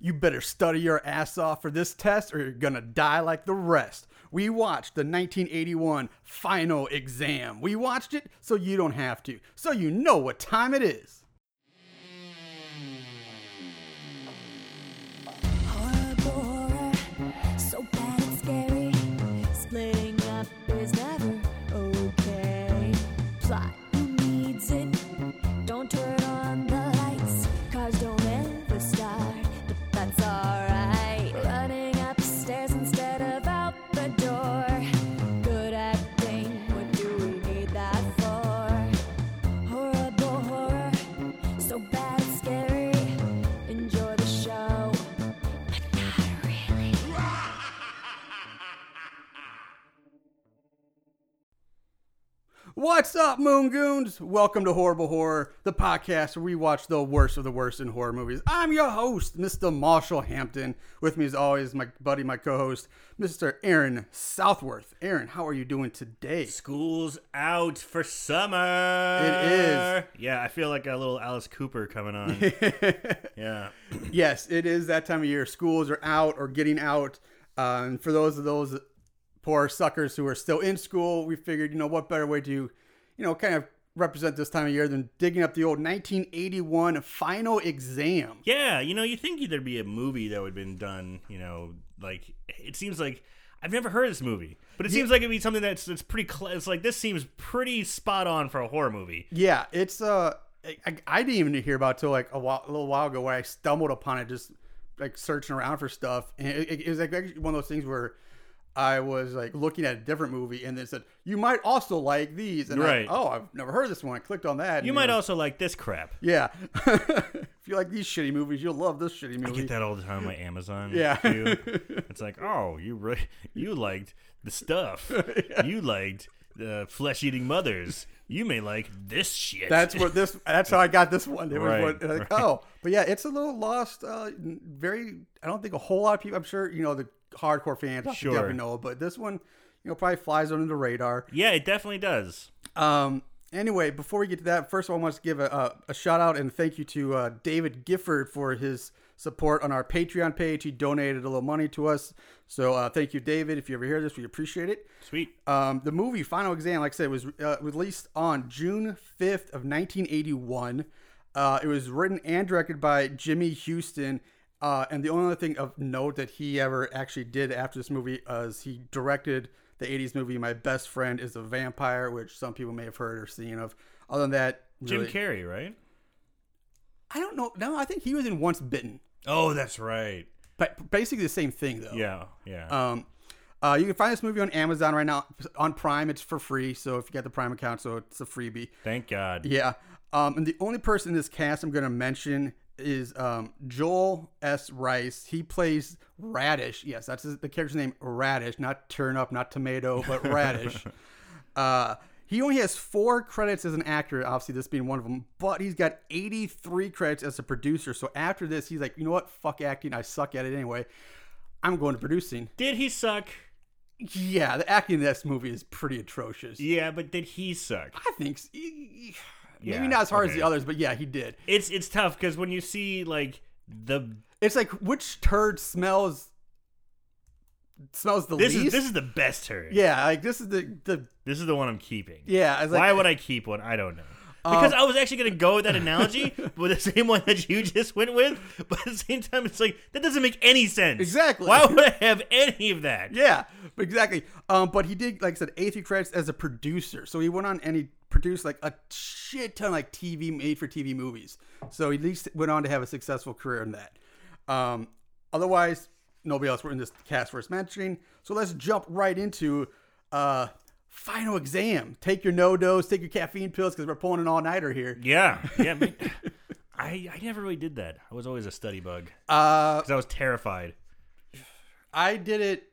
You better study your ass off for this test or you're gonna die like the rest. We watched the 1981 final exam. We watched it so you don't have to, so you know what time it is. Don't turn What's up, Moon Goons? Welcome to Horrible Horror, the podcast where we watch the worst of the worst in horror movies. I'm your host, Mr. Marshall Hampton. With me, as always, my buddy, my co-host, Mr. Aaron Southworth. Aaron, how are you doing today? School's out for summer. It is. Yeah, I feel like a little Alice Cooper coming on. yeah. yes, it is that time of year. Schools are out or getting out. Uh, and for those of those poor suckers who are still in school, we figured, you know, what better way to, you know, kind of represent this time of year than digging up the old 1981 final exam. Yeah, you know, you think there'd be a movie that would have been done, you know, like it seems like I've never heard of this movie, but it seems like it'd be something that's that's pretty cl- it's like this seems pretty spot on for a horror movie. Yeah, it's uh, I, I didn't even hear about it till like a, while, a little while ago where I stumbled upon it just like searching around for stuff, and it, it was like one of those things where I was like looking at a different movie, and it said you might also like these, and I- Right. oh, I've never heard of this one. I clicked on that. You might also like this crap. yeah. if you like these shitty movies, you'll love this shitty movie. I get that all the time on my Amazon. Yeah. too. It's like, oh, you re- you liked the stuff. You liked the flesh-eating mothers. You may like this shit. That's what this. That's how I got this one. It was Right, what, like, right. oh, but yeah, it's a little lost. Uh, very. I don't think a whole lot of people. I'm sure you know the hardcore fans. Sure. Sure. Definitely know, but this one, you know, probably flies under the radar. yeah, it definitely does. Um. Anyway, before we get to that, first of all, I want to give a, a, a shout out and thank you to uh, David Gifford for his support on our Patreon page. He donated a little money to us, so uh, thank you, David. If you ever hear this, we appreciate it. Sweet. Um, the movie Final Exam, like I said, was uh, released on June 5th of 1981. Uh, it was written and directed by Jimmy Huston. Uh, and the only other thing of note that he ever actually did after this movie is he directed the 80s movie My Best Friend is a Vampire, which some people may have heard or seen of. Other than that, Jim Carrey, right? I don't know. No, I think he was in Once Bitten. Oh, that's right. But basically the same thing, though. Yeah, yeah. Um, uh, you can find this movie on Amazon right now on Prime. It's for free, so if you got the Prime account, so it's a freebie. Thank God. Yeah. Um, and the only person in this cast I'm going to mention is um, Joel S. Rice. He plays Radish. Yes, that's his, the character's name, Radish, not turnip, not tomato, but Radish. uh, he only has four credits as an actor, obviously this being one of them, but he's got 83 credits as a producer. So after this, he's like, you know what? Fuck acting. I suck at it anyway. I'm going to producing. Did he suck? Yeah, the acting in this movie is pretty atrocious. Yeah, but did he suck? I think s- maybe not as hard as the others, but yeah, he did. It's it's tough because when you see like the It's like which turd smells smells the this least. is this is the best turd. yeah, like this is the the This is the one I'm keeping. yeah. Like, Why would I keep one? I don't know. Because Um, I was actually gonna go with that analogy, with the same one that you just went with, but at the same time, it's like that doesn't make any sense. Exactly. Why would I have any of that? Yeah, exactly. Um, but he did, like I said, 83 credits as a producer. So he went on and he produced like a shit ton of like TV made for TV movies. So he at least went on to have a successful career in that. Um, otherwise, nobody else were in this cast worth mentioning. So let's jump right into uh, final exam. Take your NoDoz, take your caffeine pills because we're pulling an all nighter here. Yeah, yeah. but I I never really did that. I was always a study bug Uh, because I was terrified. I did it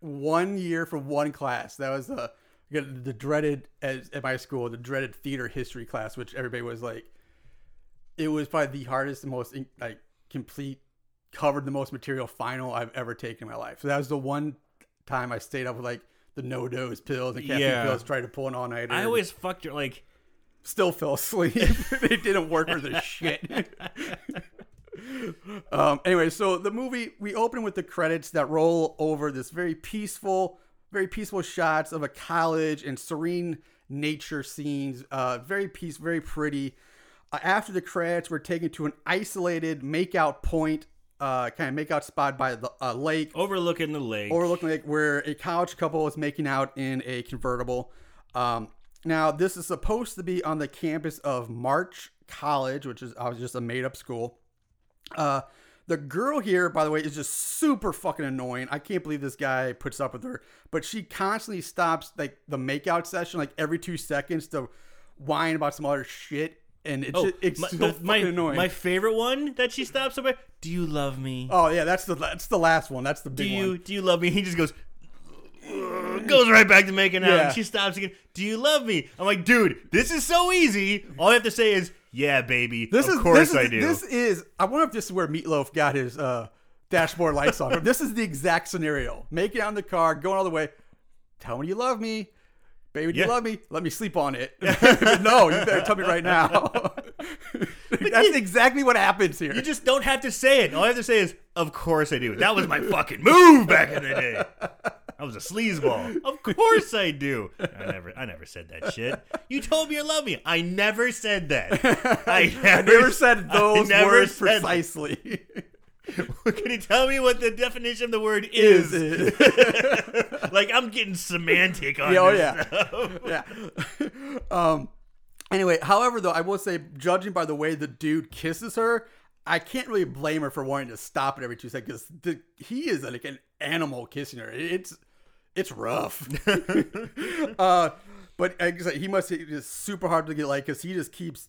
one year for one class. That was the the dreaded as at my school the dreaded theater history class, which everybody was like. It was probably the hardest, the most like complete, covered the most material final I've ever taken in my life. So that was the one time I stayed up with like the NoDoz pills and caffeine Yeah. pills, tried to pull an all nighter. I always fucked your like. still fell asleep. it didn't work for the shit. Um, anyway, so the movie we open with the credits that roll over this very peaceful, very peaceful shots of a college and serene nature scenes. Uh, very peace, very pretty. Uh, after the credits, we're taken to an isolated makeout point, uh, kind of makeout spot by the uh, lake Overlooking the lake. overlooking like where a college couple is making out in a convertible. Um, now, this is supposed to be on the campus of March College, which is obviously just a made up school. Uh, the girl here, by the way, is just super fucking annoying. I can't believe this guy puts up with her, but she constantly stops like the makeout session like every two seconds to whine about some other shit, and it's Oh, it's my, so my, annoying. my favorite one that she stops somewhere. Do you love me? oh yeah, that's the that's the last one. That's the do big you one. do you love me? He just goes goes right back to making out. Yeah. And she stops again. Do you love me? I'm like, dude, this is so easy. All I have to say is, yeah, baby. This of is course this is, I do. This is. I wonder if this is where Meatloaf got his uh, dashboard lights on. this is the exact scenario. Making it on the car, going all the way. Tell me you love me, baby. Do Yeah. you love me? Let me sleep on it. no, you better tell me right now. That's exactly what happens here. you just don't have to say it. All I have to say is, of course I do. That was my fucking move back in the day. I was a sleazeball. Of course I do. I never, I never said that shit. You told me you love me. I never said that. I never, I never said those never words said precisely. Can you tell me what the definition of the word is? Is like I'm getting semantic on Yeah, oh, this yeah. stuff. yeah. um. Anyway, however, though, I will say, judging by the way the dude kisses her, I can't really blame her for wanting to stop it every two seconds. The, he is like an animal kissing her. It's it's rough. uh, but like I said, he must be just super hard to get like because he just keeps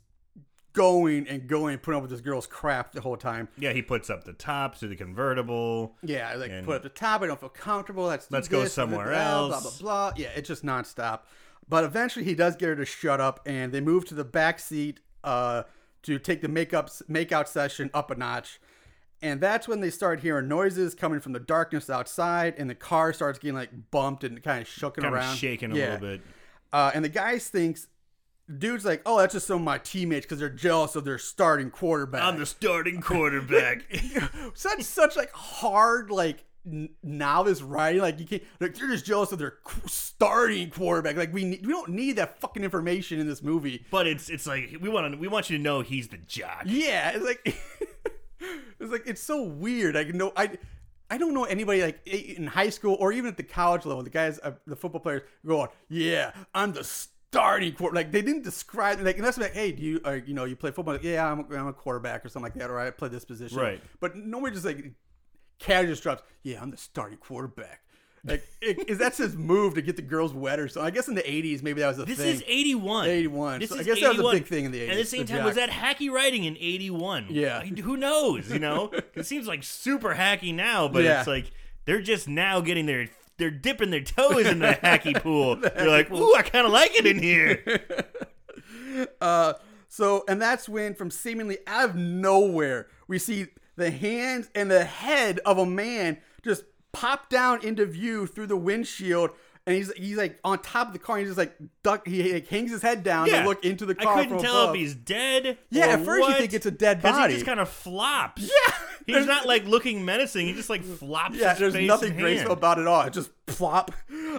going and going, putting up with this girl's crap the whole time. Yeah, he puts up the top to the convertible. Yeah, like And- put up the top. I don't feel comfortable. Let's Let's go somewhere blah, Blah else. blah blah. Yeah, it's just nonstop. But eventually, he does get her to shut up, and they move to the back seat uh, to take the makeup makeout session up a notch. And that's when they start hearing noises coming from the darkness outside, and the car starts getting like bumped and kind of shooking Kind around, of shaking a Yeah. little bit. Uh, and the guy thinks, dude's like, "Oh, that's just some of my teammates because they're jealous of their starting quarterback." I'm the starting quarterback. such such like hard like n- novice writing. Like you can't. Like they're just jealous of their qu- starting quarterback. Like we need, we don't need that fucking information in this movie. but it's it's like we want to we want you to know he's the jock. Yeah, it's like it's like it's so weird. I know I. I don't know anybody like in high school or even at the college level. The guys, uh, the football players, going, "Yeah, I'm the starting quarter." Like they didn't describe like unless like, "Hey, do you, uh, you know, you play football?" Like, yeah, I'm, a- I'm a quarterback or something like that, or I play this position. Right. But nobody just like casually just drops, "Yeah, I'm the starting quarterback." Like, it, is that his move to get the girls wet or something? I guess in the '80s maybe that was a This thing. is 81. 81. This So I is guess that was a big thing in the And at the same the time, was that hacky writing in 81? Yeah. I- who knows, you know? it seems like super hacky now, but Yeah. it's like they're just now getting their they're dipping their toes in the hacky pool. They're like, "Ooh, I kind of like it in here." Uh, so, and that's when, from seemingly out of nowhere, we see the hands and the head of a man just pop down into view through the windshield. And he's he's like on top of the car. And he's just like duck. He like, hangs his head down Yeah. to look into the car. I couldn't tell above. if he's dead. Yeah, at first you think it's a dead body. He just kind of flops. Yeah. He's not like looking menacing. He just like flops. Yeah, there's nothing graceful about it all. It just plop.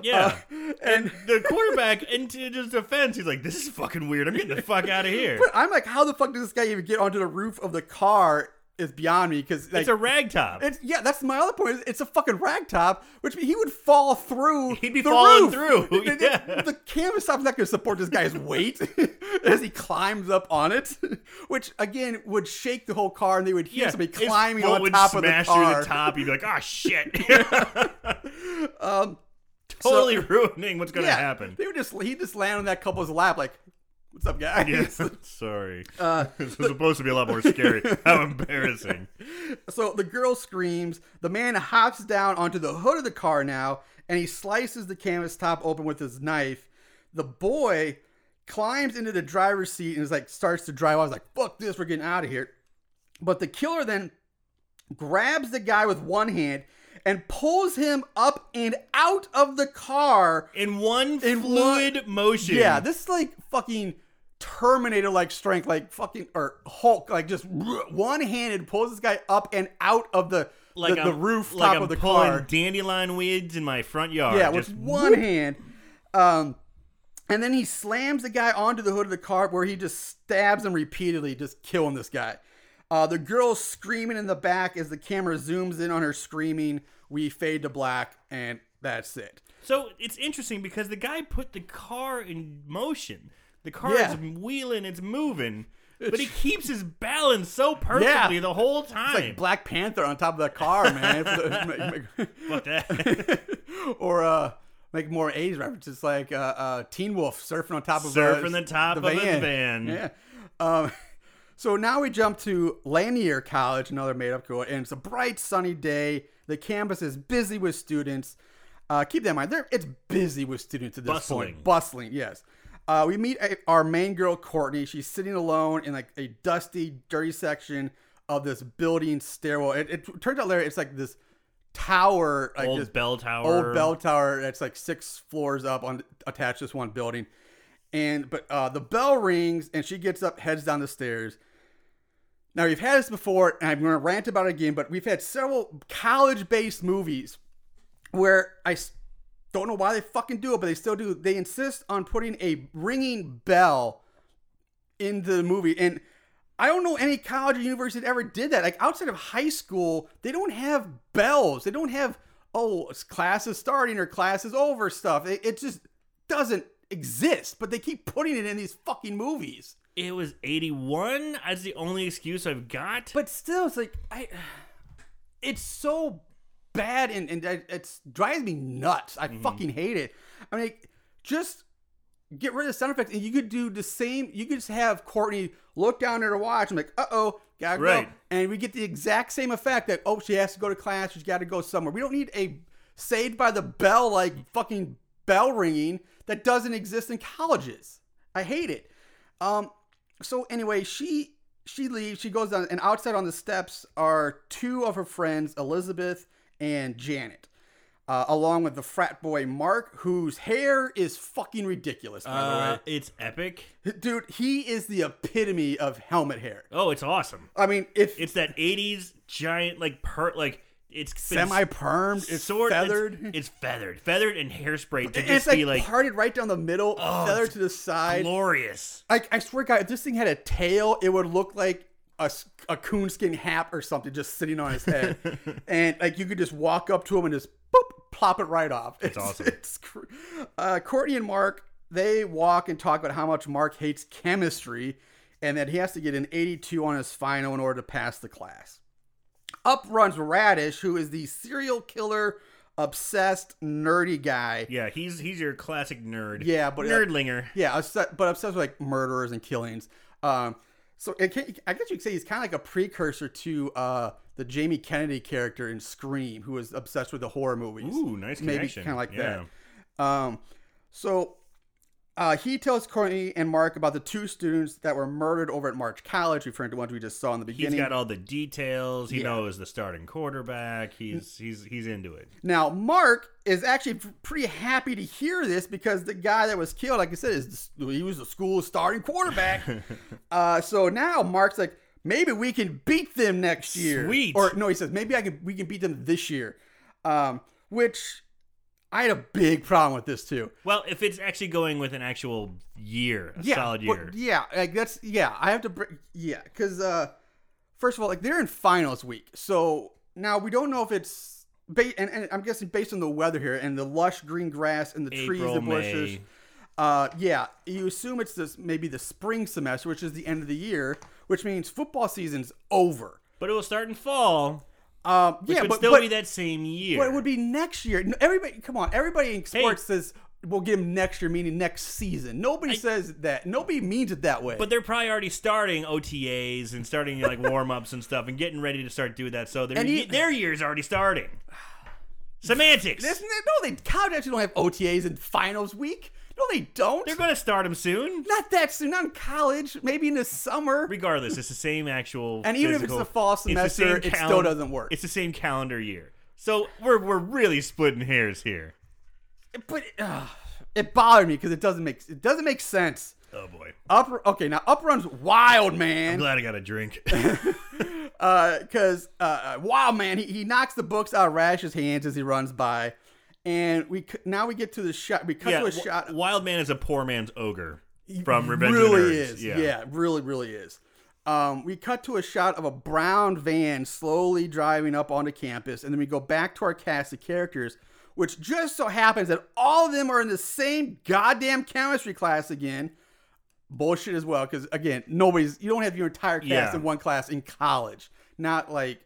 Yeah. Uh, and the quarterback, into his defense, he's like, "This is fucking weird. I'm getting the fuck out of here." but I'm like, how the fuck does this guy even get onto the roof of the car? Is beyond me because like, It's a rag top. It's yeah, that's my other point. It's a fucking rag top, which means he would fall through. He'd be the falling roof. through, yeah. The canvas top's not going to support this guy's weight as he climbs up on it, which again would shake the whole car, and they would hear somebody climbing on top of the smash car. through the top. You'd be like, "Oh shit!" Um, totally ruining what's gonna yeah, happen. They would just he just land on that couple's lap like, "What's up, guys?" Yeah, sorry. Uh, this was supposed to be a lot more scary. How embarrassing! So the girl screams. The man hops down onto the hood of the car now, and he slices the canvas top open with his knife. The boy climbs into the driver's seat and is like starts to drive. I was like, "Fuck this, we're getting out of here." But the killer then grabs the guy with one hand and pulls him up and out of the car. In one In fluid motion. Yeah, this is like fucking Terminator like strength, like fucking or Hulk, like just one handed pulls this guy up and out of the Like the, the roof like top I'm of the pulling car. dandelion weeds in my front yard. Yeah, with just one hand. Um, and then he slams the guy onto the hood of the car where he just stabs him repeatedly, just killing this guy. Uh, the girl's screaming in the back as the camera zooms in on her screaming. We fade to black, and that's it. So it's interesting because the guy put the car in motion. The car Yeah. is wheeling, it's moving, but he keeps his balance so perfectly Yeah. the whole time. It's like Black Panther on top of the car, man. Fuck that. or uh, make more age references like uh, uh, Teen Wolf surfing on top of Surfing uh, the top of a van. Yeah. Um, so now we jump to Lanier College, another made-up girl, and it's a bright, sunny day. The campus is busy with students. Uh, keep that in mind. It's busy with students at this Bustling. point. Bustling, yes. Uh, we meet a- our main girl, Courtney. She's sitting alone in like a dusty, dirty section of this building stairwell. It, it turns out later it's like this tower, like Old this bell tower. old bell tower that's like six floors up on attached to this one building. And but uh, the bell rings and she gets up, heads down the stairs. Now we've had this before, and I'm going to rant about it again. But we've had several college-based movies where I don't know why they fucking do it, but they still do. They insist on putting a ringing bell in the movie, and I don't know any college or university that ever did that. Like outside of high school, they don't have bells. They don't have oh class is starting or class is over stuff. It, it just doesn't exist. But they keep putting it in these fucking movies. It was 81. That's the only excuse I've got. But still, it's like I, it's so bad and and it drives me nuts. I fucking hate it. I mean, just get rid of the sound effects, and you could do the same. You could just have Courtney look down at her watch and be like, uh oh, gotta go, and we get the exact same effect that oh she has to go to class, she's got to go somewhere. We don't need a Saved by the Bell like fucking bell ringing that doesn't exist in colleges. I hate it. Um. So anyway, she she leaves. She goes down, and outside on the steps are two of her friends, Elizabeth and Janet, uh, along with the frat boy Mark, whose hair is fucking ridiculous. By Uh, the way, it's epic. dude, he is the epitome of helmet hair. Oh, it's awesome. I mean, if It's that 80s giant, like, per, like, it's semi permed, it's sort feathered. It's, it's feathered, feathered and hairspray to and just it's like, be like parted right down the middle, Oh, feathered to the side. glorious. I, I swear, to God, if this thing had a tail, it would look like a, a coonskin hat or something just sitting on his head. and like you could just walk up to him and just boop, plop it right off. It's awesome. It's, uh, Courtney and Mark, they walk and talk about how much Mark hates chemistry and that he has to get an 82 on his final in order to pass the class. Up runs Radish, who is the serial killer, obsessed, nerdy guy. Yeah, he's he's your classic nerd. Yeah, but, uh, nerdlinger. Yeah, obsessed, but obsessed with like murderers and killings. Um, so it can, I guess you could say he's kind of like a precursor to uh, the Jamie Kennedy character in Scream, who was obsessed with the horror movies. Ooh, nice maybe connection. kind of like Yeah. that. Um, so uh, he tells Courtney and Mark about the two students that were murdered over at March College, referring to ones we just saw in the beginning. He's got all the details. He Yeah. knows the starting quarterback. He's he's he's into it. Now, Mark is actually pretty happy to hear this because the guy that was killed, like I said, is he was the school's starting quarterback. uh, so now Mark's like, maybe we can beat them next year. Sweet. Or no, he says maybe I can. We can beat them this year. Um, which I had a big problem with this too. Well, if it's actually going with an actual year, a solid but- year. yeah, like that's yeah. I have to br- yeah, because uh, first of all, like they're in finals week, so now we don't know if it's ba- and, and I'm guessing based on the weather here and the lush green grass and the trees, April, the bushes. May. Uh, yeah, you assume it's this maybe the spring semester, which is the end of the year, which means football season's over. But it will start in fall, Um, which yeah, would but, still but, be that same year. but it would be next year. Everybody, come on, everybody in sports says we'll give them next year, meaning next season. Nobody says that. Nobody means it that way. But they're probably already starting OTAs and starting like warm ups and stuff and getting ready to start doing that. So their And you- their year's already starting. Semantics. No, the college actually don't have OTAs in finals week. No, they don't. They're going to start them soon. not that soon. Not in college. Maybe in the summer. Regardless, it's the same actual. And even if it's physical- the fall it's the semester, same it still doesn't work. It's the same calendar year. So we're we're really splitting hairs here. But uh, it bothered me because it doesn't make it doesn't make sense. Oh boy. Up. Okay, now up runs Wild Man. I'm glad I got a drink. because uh, uh, Wild Man he, he knocks the books out of Rash's hands as he runs by, and we now we get to the shot. We cut yeah, to a W- shot. Wild Man is a poor man's ogre from Revenge really of the Nerds. is. Yeah. really, really is. Um, we cut to a shot of a brown van slowly driving up onto campus, and then we go back to our cast of characters, which just so happens that all of them are in the same goddamn chemistry class again. Bullshit as well, because again, nobody's you don't have your entire cast Yeah. in one class in college. Not like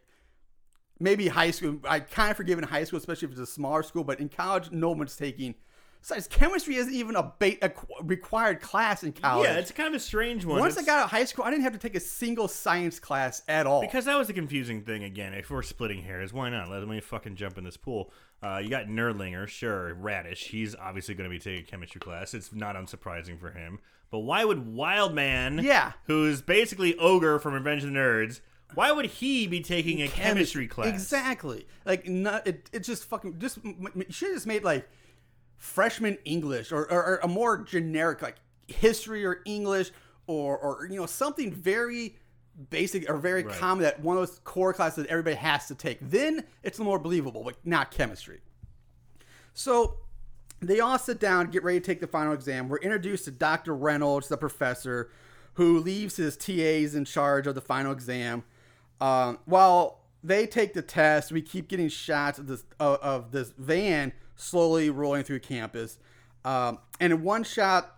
maybe high school. I kind of forgive in high school, especially if it's a smaller school, but in college, no one's taking. Besides, chemistry isn't even a, ba- a required class in college. Yeah, it's kind of a strange one. Once I got out of high school, I didn't have to take a single science class at all. Because that was the confusing thing again. If we're splitting hairs, why not? Let me fucking jump in this pool. Uh, you got Nerdlinger, sure, Radish. He's obviously going to be taking a chemistry class. It's not unsurprising for him. But why would Wildman, Yeah. who's basically Ogre from Revenge of the Nerds, why would he be taking a chemistry class? Exactly. Like, not, it, it just fucking just should have just made like freshman English or, or, or a more generic like history or English or or you know something very basic or very Right. common that one of those core classes that everybody has to take. Then it's more believable, but not chemistry. So they all sit down, get ready to take the final exam. We're introduced to Dr. Reynolds, the professor, who leaves his TAs in charge of the final exam. Um, while they take the test, we keep getting shots of this of, of this van slowly rolling through campus. Um, and in one shot,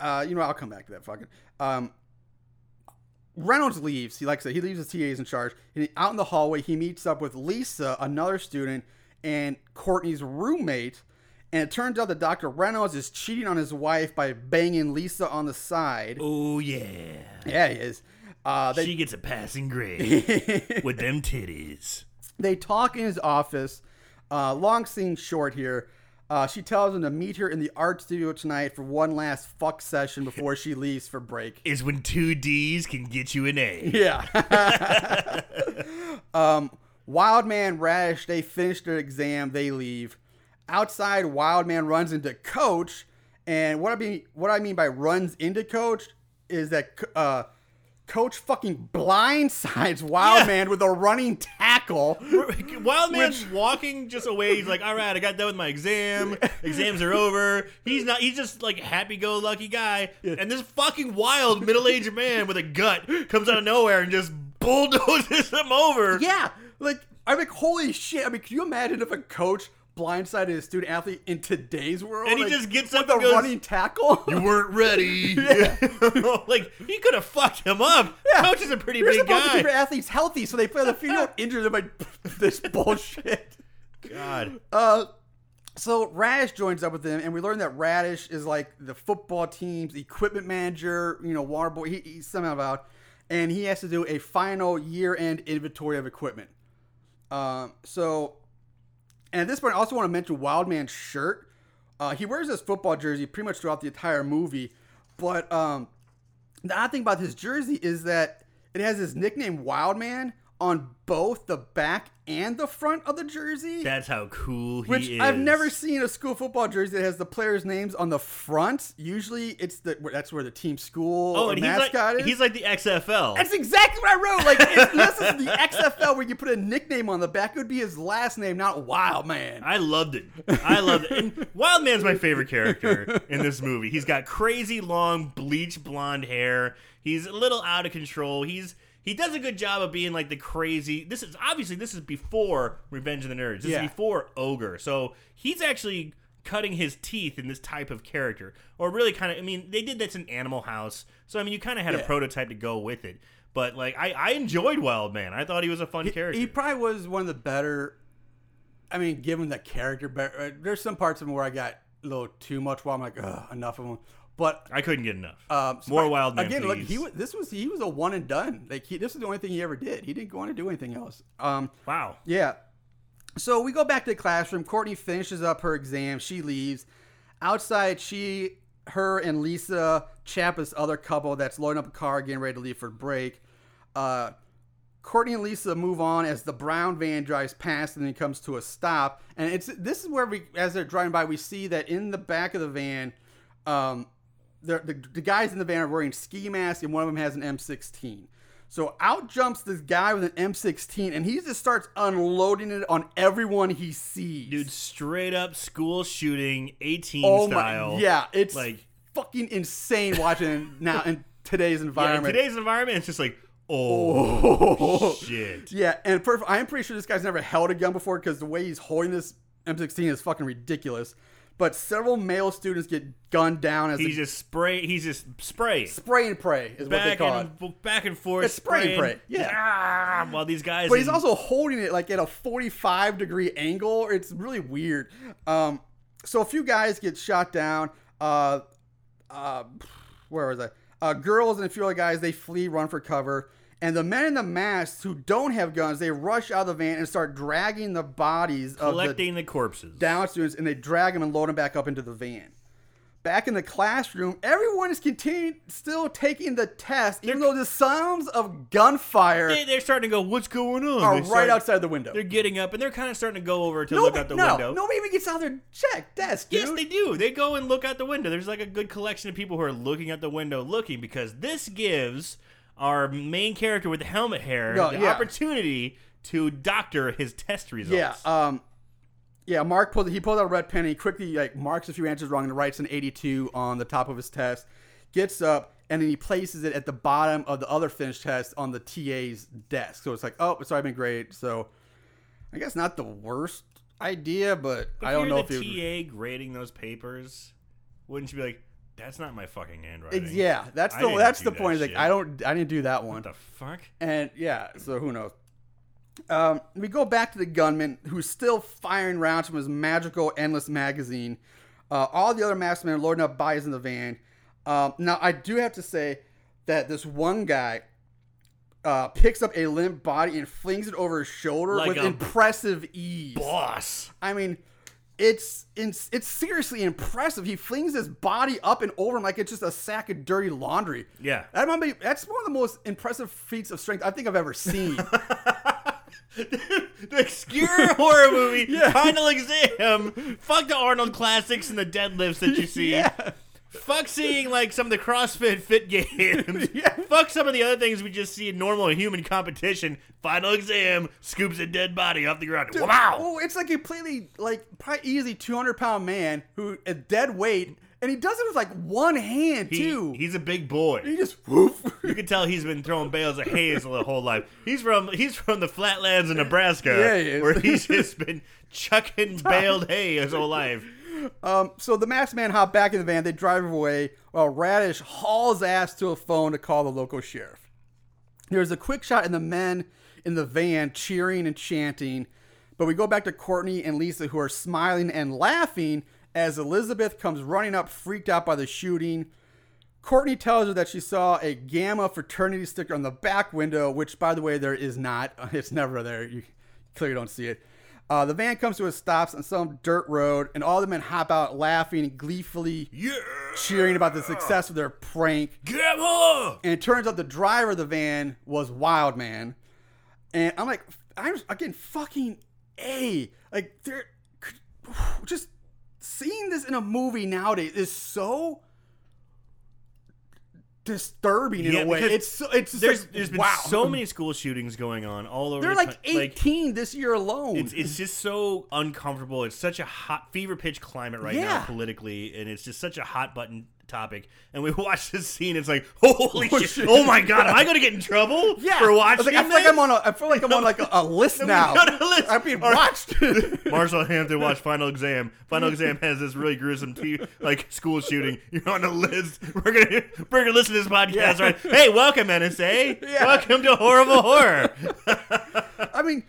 uh, you know, I'll come back to that fucking. Um, Reynolds leaves. He like I said, he leaves his TAs in charge. And out in the hallway, he meets up with Lisa, another student, and Courtney's roommate. And it turns out that Dr. Reynolds is cheating on his wife by banging Lisa on the side. Oh, yeah. Yeah, he is. Uh, they, she gets a passing grade with them titties. they talk in his office. Uh, long scene short here. Uh, she tells him to meet her in the art studio tonight for one last fuck session before she leaves for break. Is when two D's can get you an A. Yeah. um, Wildman Radish, they finish their exam, they leave. Outside, Wildman runs into Coach, and what I mean, what I mean by runs into Coach is that uh, Coach fucking blindsides Wildman with a running tackle. Wild Man's walking just away. He's like, "All right, I got done with my exam. Exams are over." He's not. He's just like happy-go-lucky guy. And this fucking wild middle-aged man with a gut comes out of nowhere and just bulldozes him over. Yeah, like I'm like, holy shit! I mean, can you imagine if a coach blindsided a student athlete in today's world? And he like, just gets with up a and goes, running tackle. You weren't ready. like he could have fucked him up. Coach is a pretty You're big supposed to guy. keep your athletes healthy, so they play on the field injured them by this bullshit. God. Uh, so Radish joins up with them, and we learn that Radish is like the football team's equipment manager. You know, water boy. He, he's somehow about, and he has to do a final year-end inventory of equipment. Um, so, and at this point, I also want to mention Wildman's shirt. Uh, he wears this football jersey pretty much throughout the entire movie, but um, the odd thing about his jersey is that it has his nickname Wildman on both the back and the front of the jersey. That's how cool he Which is. I've never seen a school football jersey that has the players' names on the front. Usually, it's the that's where the team school Oh, and he's mascot like is. he's like the XFL. that's exactly what I wrote. Like if this is the XFL where you put a nickname on the back, it would be his last name, not Wild Man. I loved it. I loved it. And Wildman's my favorite character in this movie. He's got crazy long bleach blonde hair. He's a little out of control. He's he does a good job of being like the crazy. This is obviously this is before Revenge of the Nerds. This Yeah. is before Ogre. So he's actually cutting his teeth in this type of character. Or really kind of I mean, they did this in Animal House. So I mean, you kind of had a prototype to go with it. But like I, I enjoyed Wildman. I thought he was a fun character. He probably was one of the better. I mean, given the character, better, uh, there's some parts of him where I got a little too much. While I'm like, Ugh, enough of him. But I couldn't get enough. um, More Spike- Wildman, again. Look, he was, this was he was a one and done. Like he, this is the only thing he ever did. He didn't go on to do anything else. Um, wow. Yeah. So we go back to the classroom. Courtney finishes up her exam. She leaves. Outside, she, her, and Lisa chat this other couple that's loading up a car, getting ready to leave for break. Uh, Courtney and Lisa move on as the brown van drives past and then comes to a stop. And it's this is where we, as they're driving by, we see that in the back of the van, um, the, the the guys in the van are wearing ski masks, and one of them has an M16. So out jumps this guy with an M16, and he just starts unloading it on everyone he sees. Dude, straight up school shooting, 18 oh style. my, yeah, it's like fucking insane watching now in today's yeah, in environment. today's environment, it's just like, oh, oh. shit. Yeah, and perf- I'm pretty sure this guy's never held a gun before because the way he's holding this M16 is fucking ridiculous. But several male students get gunned down as He's they just spray. He's just spraying. spray and pray is what they Back call it. and back and forth, It's spray and pray, yeah. Ah, while these guys, But he's in- also holding it like at a 45 degree angle. It's really weird. Um, so a few guys get shot down. Uh, uh, where was I? Uh, girls and a few other guys they flee, run for cover. And the men in the masks who don't have guns, they rush out of the van and start dragging the bodies of the collecting the corpses. down students, and they drag them and load them back up into the van. Back in the classroom, everyone is continuing still taking the test, even though the sounds of gunfire They, they're starting to go. What's going on? are They right start- outside the window. They're getting up and they're kind of starting to go over to Nobody, look out the no, window. nobody even gets out of their check desk, dude. Yes, they do. They go and look out the window. There's like a good collection of people who are looking out the window, looking because this gives our main character with the helmet hair No, the yeah. opportunity to doctor his test results. Yeah, um, yeah. Mark pulled. He pulled out a red pen. And he quickly like marks a few answers wrong and writes an 82 on the top of his test. Gets up and then he places it at the bottom of the other finished test on the TA's desk. So it's like, oh, it's already been great. So I guess not the worst idea, but If I don't you're know if the it. TA grading those papers, wouldn't you be like, "That's not my fucking handwriting"? It's, yeah, that's I the didn't that's do the that point. Is like shit. I don't. I didn't do that one. What the fuck? And yeah, so who knows? Um, we go back to the gunman who's still firing rounds from his magical endless magazine. Uh, all the other masked men are loading up bodies in the van. Um, now, I do have to say that this one guy uh, picks up a limp body and flings it over his shoulder Like with a impressive ease. Boss. I mean, it's it's it's seriously impressive. He flings his body up and over him like it's just a sack of dirty laundry. Yeah. That might be, that's one of the most impressive feats of strength I think I've ever seen. the obscure horror movie, yeah. Final Exam. Fuck the Arnold classics and the deadlifts that you see. yeah. Fuck seeing like some of the CrossFit fit games. Yeah. Fuck some of the other things we just see in normal human competition. Final exam scoops a dead body off the ground. Wow. Oh, it's like a completely, like, probably easy 200 pound man who, a dead weight, and he does it with like one hand He- too. he's a big boy. he just woof. You can tell he's been throwing bales of hay his whole life. He's from he's from the flatlands of Nebraska, Yeah, he where he's just been chucking baled hay his whole life. Um, so the masked man hop back in the van. They drive away while Radish hauls ass to a phone to call the local sheriff. There's a quick shot in the men in the van cheering and chanting, but we go back to Courtney and Lisa who are smiling and laughing as Elizabeth comes running up, freaked out by the shooting. Courtney tells her that she saw a Gamma fraternity sticker on the back window, which, by the way, there is not. It's never there. You clearly don't see it. Uh, the van comes to a stop on some dirt road, and all the men hop out laughing and gleefully Yeah, cheering about the success of their prank. Gamma. And it turns out the driver of the van was Wildman. And I'm like, I'm again fucking A. Like, they're just seeing this in a movie nowadays is so disturbing in Yeah, a way. because It's so, it's just There's like, there's been wow. so many school shootings going on all over. They're the like coun- 18 this year alone. it's it's just so uncomfortable. It's such a hot fever pitch climate right now Yeah. politically, and it's just such a hot button topic. And we watch this scene. It's like, holy Oh, shit. shit. Oh my god, am I gonna get in trouble yeah, for I watching like, I feel like I'm on a. I feel like I'm on like a, a list now. a list. I'm being All right. watched. Marshall Hampton watched Final Exam. Final Exam has this really gruesome t- like school shooting. You're on the list. We're gonna we're gonna listen to this podcast, Yeah. right? Hey, welcome NSA. Yeah. Welcome to horrible horror. I mean,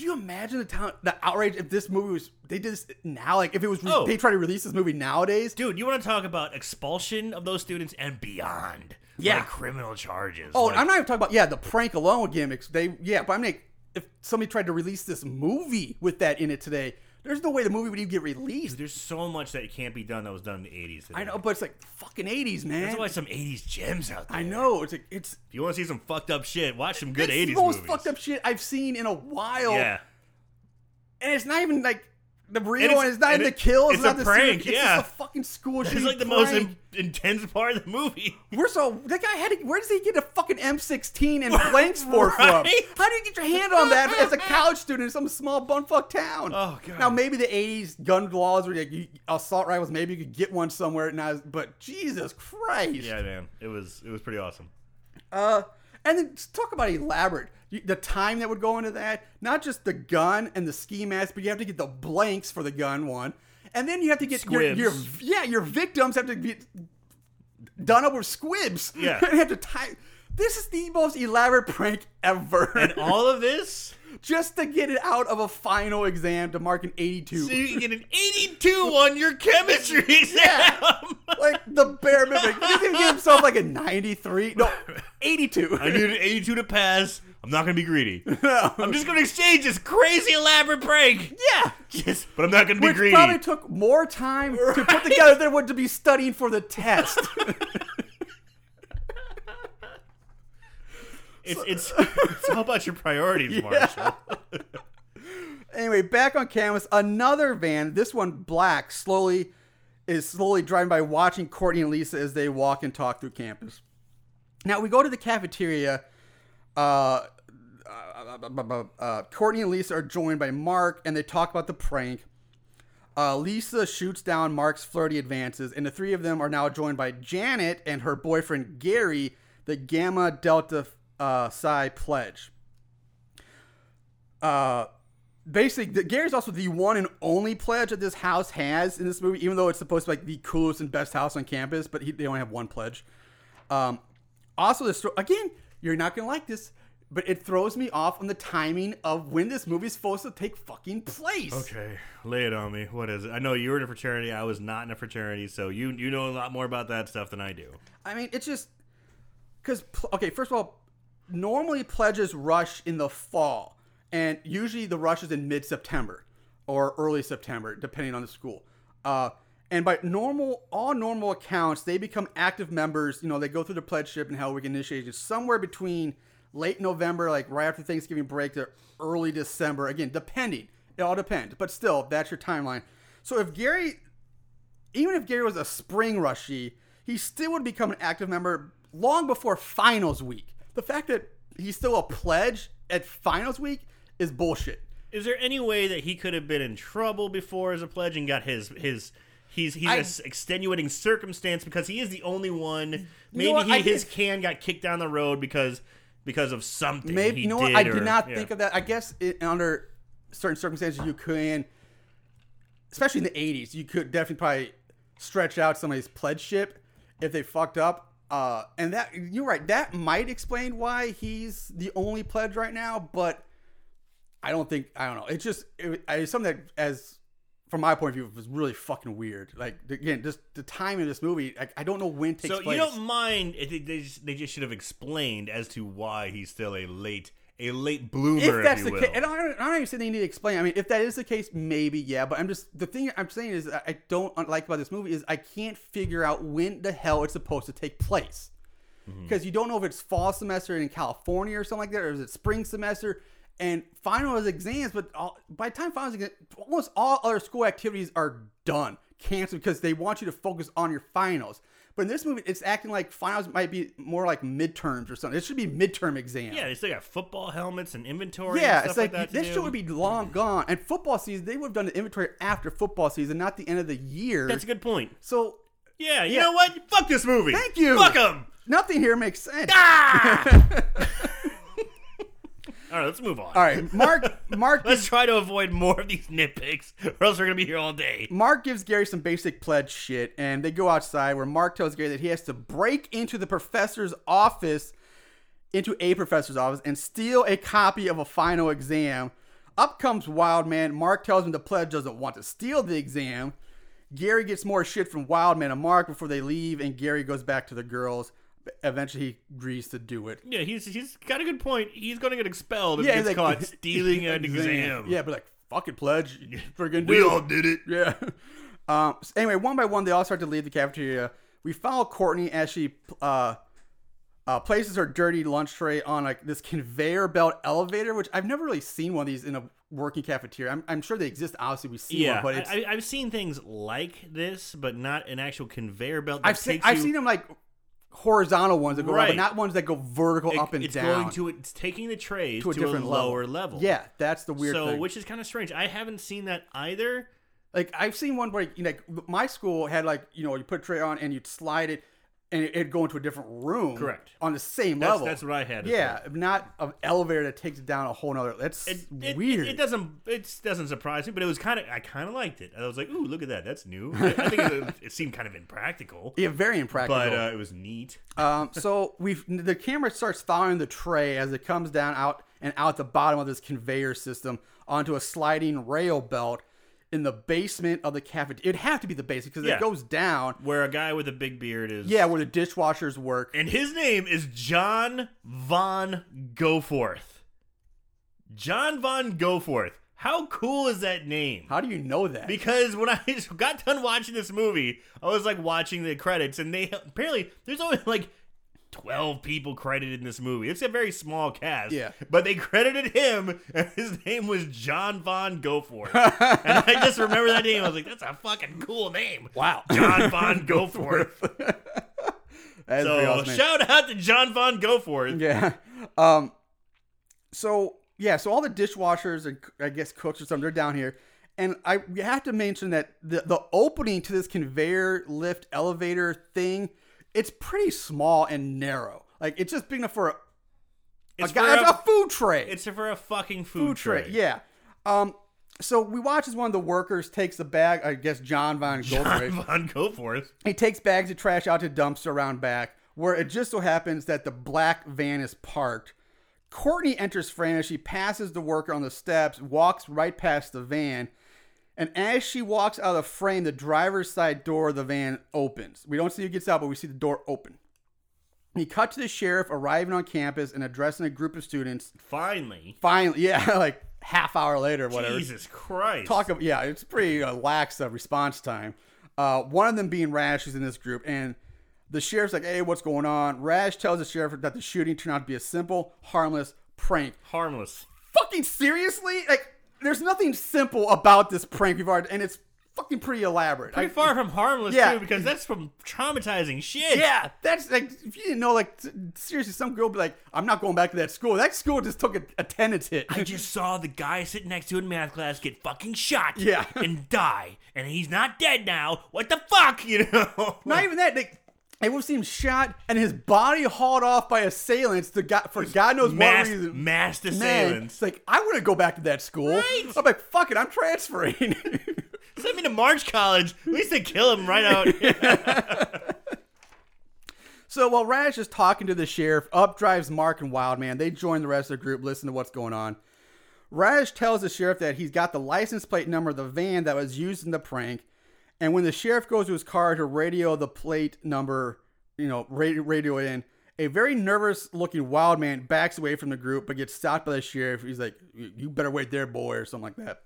can you imagine the town, the outrage if this movie was they did this now? Like if it was re- Oh. they try to release this movie nowadays. Dude, you want to talk about expulsion of those students and beyond? Yeah. Like criminal charges. Oh, Like, I'm not even talking about yeah the prank alone gimmicks. They yeah, but I'm mean if somebody tried to release this movie with that in it today, there's no way the movie would even get released. There's so much that can't be done that was done in the 80s. Today. I know, but it's like fucking 80s, man. There's always some 80s gems out there. I know it's like it's If you want to see some fucked up shit, watch some good it's 80s the most movies. fucked up shit I've seen in a while. Yeah. and it's not even like the real one is not in the it- kills. it's not a the prank, serious- yeah. It's just a fucking school It's shooting like the most in- intense part of the movie. We're so that guy had. To, where does he get a fucking M16 and blanks for from? How do you get your hand on that as a college student in some small bumfuck town? Oh, God. Now maybe the '80s gun laws were like you, assault rifles. Maybe you could get one somewhere. Now, but Jesus Christ. Yeah, man, it was it was pretty awesome. Uh, and then talk about elaborate. The time that would go into that, not just the gun and the ski mask, but you have to get the blanks for the gun one, and then you have to get your, your, yeah, your victims have to be done up with squibs. Yeah. and have to tie. This is the most elaborate prank ever. And all of this, just to get it out of a final exam to mark an 82. so you can get an 82 on your chemistry exam. like the bare minimum. He didn't give himself like a 93. No, 82. I need an 82 to pass. I'm not gonna be greedy. No. I'm just gonna exchange this crazy elaborate prank. yeah. Yes, but I'm not gonna be Which greedy. probably took more time to put together than would to be studying for the test. It's it's it's all about your priorities, Marshall. anyway, back on campus, another van, this one black, slowly is slowly driving by, watching Courtney and Lisa as they walk and talk through campus. Now we go to the cafeteria. Uh, uh, uh, Courtney and Lisa are joined by Mark, and they talk about the prank. Uh, Lisa shoots down Mark's flirty advances, and the three of them are now joined by Janet and her boyfriend Gary, the Gamma Delta uh, pledge. Uh, basically, Gary's also the one and only pledge that this house has in this movie, even though it's supposed to be like the coolest and best house on campus, but he, they only have one pledge. Um, also, this again, you're not gonna like this, but it throws me off on the timing of when this movie is supposed to take fucking place. Okay, lay it on me. What is it? I know you were in a fraternity. I was not in a fraternity, so you you know a lot more about that stuff than I do. I mean, it's just because okay, first of all, normally pledges rush in the fall, and usually the rush is in mid-September or early September, depending on the school. Uh, and by normal, all normal accounts, they become active members. You know, they go through the pledgeship and how we can initiate somewhere between late November, like right after Thanksgiving break, to early December. Again, depending. It all depends, but still, that's your timeline. So if Gary even if Gary was a spring rushy, he still would become an active member long before finals week. The fact that he's still a pledge at finals week is bullshit. Is there any way that he could have been in trouble before as a pledge and got his his he's he's I- a s- extenuating circumstance because he is the only one. Maybe what? he, I his can got kicked down the road because because of something. Maybe he you know what? I or- did not yeah. think of that. I guess it, under certain circumstances you can, especially in the '80s, you could definitely probably stretch out somebody's pledge ship if they fucked up. Uh, and that you're right. That might explain why he's the only pledge right now. But I don't think I don't know. It's just it, it's something that, as from my point of view, was really fucking weird. Like again, just the timing of this movie. I, I don't know when it takes So place. you don't mind? They, just, they just should have explained as to why he's still a late a late bloomer, if that's you the will. case, and I don't, I don't even say they need to explain. I mean, if that is the case, maybe yeah. But I'm just the thing I'm saying is I don't like about this movie is I can't figure out when the hell it's supposed to take place Mm-hmm. because you don't know if it's fall semester in California or something like that, or is it spring semester? And final is exams, but all, by the time finals, exam- almost all other school activities are done, canceled because they want you to focus on your finals. But in this movie, it's acting like finals might be more like midterms or something. It should be midterm exams. yeah, they still got football helmets and inventory. Yeah, and it's like, like, that this shit would be long gone. And football season, they would have done the inventory after football season, not the end of the year. That's a good point. so Yeah, you Yeah. know what? Fuck this movie. Thank you. Fuck them. nothing here makes sense. Ah! All right, let's move on. All right, Mark. Mark. Let's gives, try to avoid more of these nitpicks, or else we're gonna be here all day. Mark gives Gary some basic pledge shit, and they go outside where Mark tells Gary that he has to break into the professor's office, into a professor's office, and steal a copy of a final exam. Up comes Wildman. Mark tells him the pledge doesn't want to steal the exam. Gary gets more shit from Wildman and Mark before they leave, and Gary goes back to the girls. Eventually, he agrees to do it. Yeah, he's he's got a good point. He's gonna get expelled if Yeah, he gets like- caught stealing an exam. Yeah, but like, fucking pledge. We're gonna do we it. all did it. Yeah. Um, so anyway, one by one, they all start to leave the cafeteria. We follow Courtney as she uh, uh, places her dirty lunch tray on like this conveyor belt elevator, which I've never really seen one of these in a working cafeteria. I'm, I'm sure they exist. Obviously, we see Yeah, one, but it's I, I've seen things like this, but not an actual conveyor belt. I've seen I've you- seen them like horizontal ones that go around, but not ones that go vertical it- up and it's down It's going to it's taking the trays to a different lower level. Yeah, that's the weird thing. so thing. which is kind of strange. I haven't seen that either. Like I've seen one where you know, like my school had like you know you put a tray on and you'd slide it and it- it'd go into a different room. Correct. On the same That's, level. that's what I had. Yeah, well. not an elevator that takes it down a whole nother. That's It, it, weird. It, it doesn't. It doesn't surprise me, but it was kind of. I kind of liked it. I was like, "Ooh, look at that! That's new." I, I think it, it seemed kind of impractical, yeah, very impractical. but uh, it was neat. Um, so we the camera starts following the tray as it comes down out and out the bottom of this conveyor system onto a sliding rail belt in the basement of the cafeteria. It'd have to be the basement because Yeah. it goes down. Where a guy with a big beard is. Yeah, where the dishwashers work. And his name is John Von Goforth. John Von Goforth. How cool is that name? How do you know that? Because when I got done watching this movie, I was like watching the credits, and they apparently there's only like twelve people credited in this movie. It's a very small cast. Yeah. But they credited him, and his name was John Von Goforth. and I just remember that name. I was like, that's a fucking cool name. wow. John Von Goforth. So awesome shout out to John Von Goforth. Yeah. Um. So yeah. So all the dishwashers and I guess cooks or something they're down here, and I we have to mention that the the opening to this conveyor lift elevator thing, it's pretty small and narrow. Like it's just big enough for a, It's a guy for a, a- food tray. It's for a fucking food, food tray. tray. Yeah. Um. So we watch as one of the workers takes the bag. I guess John Von John Goldthwait. Von Goforth. He takes bags of trash out to dumpster around back, where it just so happens that the black van is parked. Courtney enters frame as she passes the worker on the steps, walks right past the van, and as she walks out of the frame, the driver's side door of the van opens. We don't see who gets out, but we see the door open. He cut to the sheriff arriving on campus and addressing a group of students. Finally. Finally, yeah, like half hour later, whatever Jesus Christ. talk about yeah it's pretty uh, lax uh, response time uh, one of them being rash who's in this group and the sheriff's like hey what's going on rash tells the sheriff that the shooting turned out to be a simple harmless prank Harmless. fucking seriously like there's nothing simple about this prank we've already and it's fucking pretty elaborate Pretty I- far from harmless Yeah. too, because that's from traumatizing shit. yeah, that's like if you didn't know, like seriously, some girl be like, "I'm not going back to that school." That school just took a attendance hit. I just saw the guy sitting next to in math class get fucking shot. Yeah. And die. And he's not dead now. What the fuck? You know? Not even that. Like, it was seem shot and his body hauled off by assailants to God, for God knows mass, what reason. massed Man, assailants. it's like I wouldn't go back to that school. Right. I'm like, fuck it, I'm transferring. Send me to March College. At least they kill him right out. so while Rash is talking to the sheriff, up drives Mark and Wildman. They join the rest of the group, listen to what's going on. Rash tells the sheriff that he's got the license plate number of the van that was used in the prank. And when the sheriff goes to his car to radio the plate number, you know, radio, radio in, a very nervous looking wild man backs away from the group but gets stopped by the sheriff. He's like, "You you better wait there, boy," or something like that.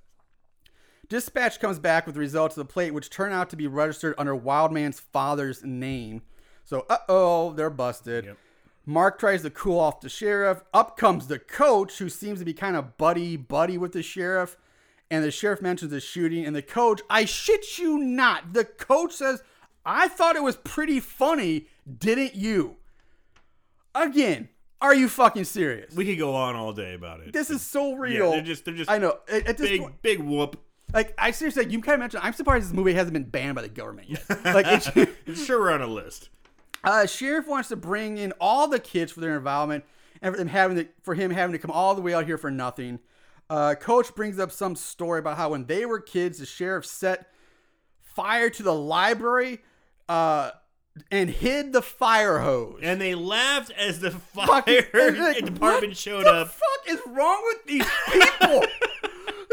Dispatch comes back with the results of the plate, which turn out to be registered under Wildman's father's name. So, uh oh, they're busted. Yep. Mark tries to cool off the sheriff. Up comes the coach, who seems to be kind of buddy buddy with the sheriff. And the sheriff mentions the shooting, and the coach, I shit you not, the coach says, I thought it was pretty funny, didn't you? Again, are you fucking serious? we could go on all day about it. This is so real. they're just- they're just I know. At, at this big, point, big whoop. like I seriously, like, you kind of mentioned. I'm surprised this movie hasn't been banned by the government yet. Like, it's, I'm sure we're on a list. uh, sheriff wants to bring in all the kids for their involvement, and for them having to, for him having to come all the way out here for nothing. Uh, Coach brings up some story about how when they were kids, the sheriff set fire to the library, uh, and hid the fire hose. And they laughed as the fire Fucking- like, department what showed the up. fuck is wrong with these people?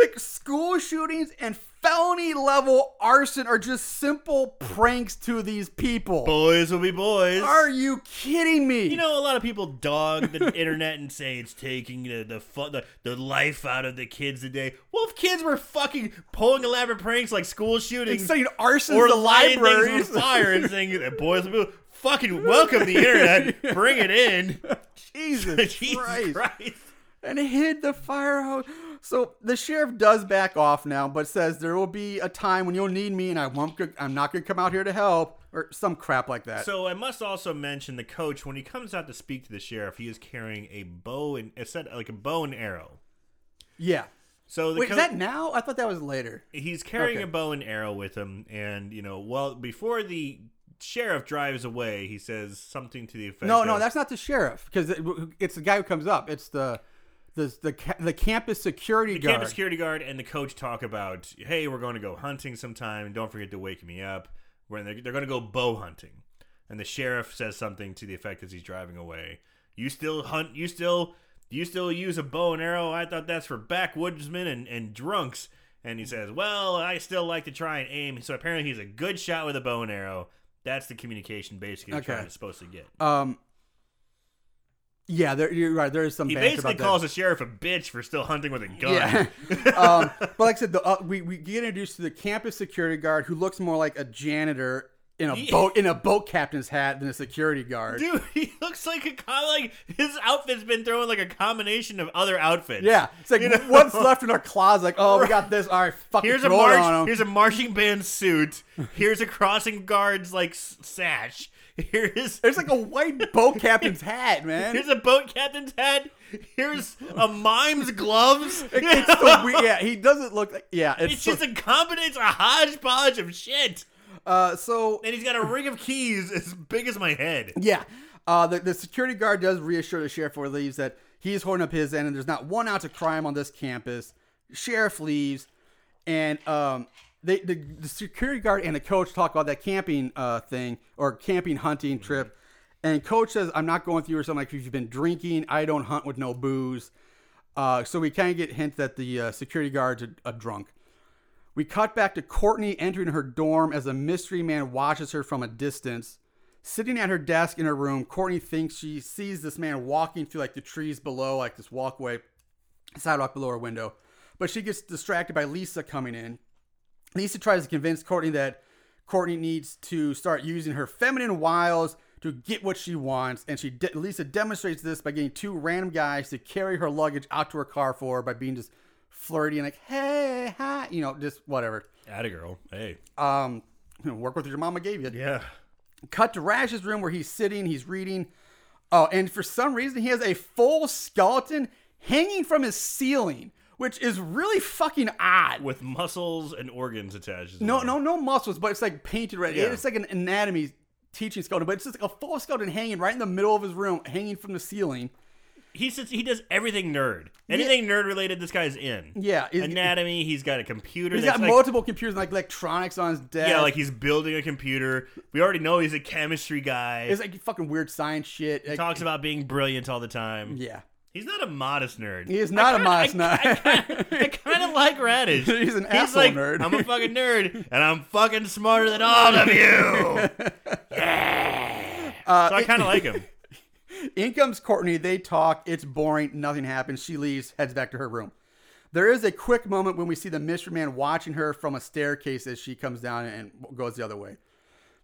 like school shootings and felony level arson are just simple pranks to these people. Boys will be boys. Are you kidding me? You know, a lot of people dog the internet and say it's taking the the, fun, the the life out of the kids today. Well, if kids were fucking pulling elaborate pranks like school shootings saying arson or the libraries. fire and saying that boys will be fucking welcome the internet. Bring it in. Jesus, Jesus Christ. Christ. and hid the fire hose. So the sheriff does back off now, but says there will be a time when you'll need me, and I won't. I'm not going to come out here to help, or some crap like that. So I must also mention the coach when he comes out to speak to the sheriff, he is carrying a bow and a set like a bow and arrow. yeah. So the Wait, co- is that now? I thought that was later. he's carrying Okay. a bow and arrow with him, and you know, well, before the sheriff drives away, he says something to the effect. No, no, of, that's not the sheriff because it, it's the guy who comes up. It's the the the, the campus security the guard. campus security guard and the coach talk about, hey, we're going to go hunting sometime. and Don't forget to wake me up. When they're, they're going to go bow hunting, and the sheriff says something to the effect as he's driving away. You still hunt? You still you still use a bow and arrow? I thought that's for backwoodsmen and, and drunks. And he says, well, I still like to try and aim. So apparently he's a good shot with a bow and arrow. That's the communication basically the Okay. is supposed to get. um. Yeah, there, you're right. There is some. He basically about that. calls the sheriff a bitch for still hunting with a gun. Yeah. um, but like I said, the, uh, we we get introduced to the campus security guard who looks more like a janitor in a Yeah. boat in a boat captain's hat than a security guard. Dude, he looks like a com- like his outfit's been thrown like a combination of other outfits. Yeah, it's like You know? what's left in our closet? Like, oh, we got this. All right, fucking Here's a throw it on march. Here's a marching band suit. Here's a crossing guard's like sash. Here is There's like a white boat captain's hat, man. here's a boat captain's hat. Here's a mime's gloves. it's so weird. Yeah, he doesn't look like. Yeah, it's, It's just a combination, a hodgepodge of shit. uh, so And he's got a ring of keys as big as my head. Yeah. Uh, the, the security guard does reassure the sheriff before he leaves that he's holding up his end and there's not one ounce of crime on this campus. Sheriff leaves, and um, they, the, the security guard and the coach talk about that camping uh, thing or camping hunting trip. And coach says, I'm not going through or something like if you've been drinking, I don't hunt with no booze. Uh, so we kind of get hints that the uh, security guard's a, a drunk. We cut back to Courtney entering her dorm as a mystery man watches her from a distance. Sitting at her desk in her room, Courtney thinks she sees this man walking through like the trees below, like this walkway, sidewalk below her window. But she gets distracted by Lisa coming in. Lisa tries to convince Courtney that Courtney needs to start using her feminine wiles to get what she wants, and she de- Lisa demonstrates this by getting two random guys to carry her luggage out to her car for her by being just flirty and like, hey, hi, you know, just whatever. Atta girl. Hey. Um, you know, work with what your mama gave you. Yeah. Cut to Rash's room where he's sitting, he's reading. Oh, and for some reason, he has a full skeleton hanging from his ceiling, which is really fucking odd. With muscles and organs attached. No, no, no muscles, but it's like painted red. Yeah. It's like an anatomy teaching skeleton, but it's just like a full skeleton hanging right in the middle of his room, hanging from the ceiling. He sits. He does everything nerd. Anything nerd related, this guy's in. Yeah, is- Anatomy. He's got a computer. He's got like, multiple computers and like electronics on his desk. Yeah, like he's building a computer. We already know he's a chemistry guy. it's like fucking weird science shit. Like, talks about being brilliant all the time. yeah, He's not a modest nerd. he is not I a kinda- modest I, nerd. I, kind of like Radish. He's an asshole like, nerd. I'm a fucking nerd, and I'm fucking smarter than all of you. Uh, so I kind of like him. In comes Courtney. They talk. It's boring. Nothing happens. She leaves, heads back to her room. There is a quick moment when we see the mystery man watching her from a staircase as she comes down and goes the other way.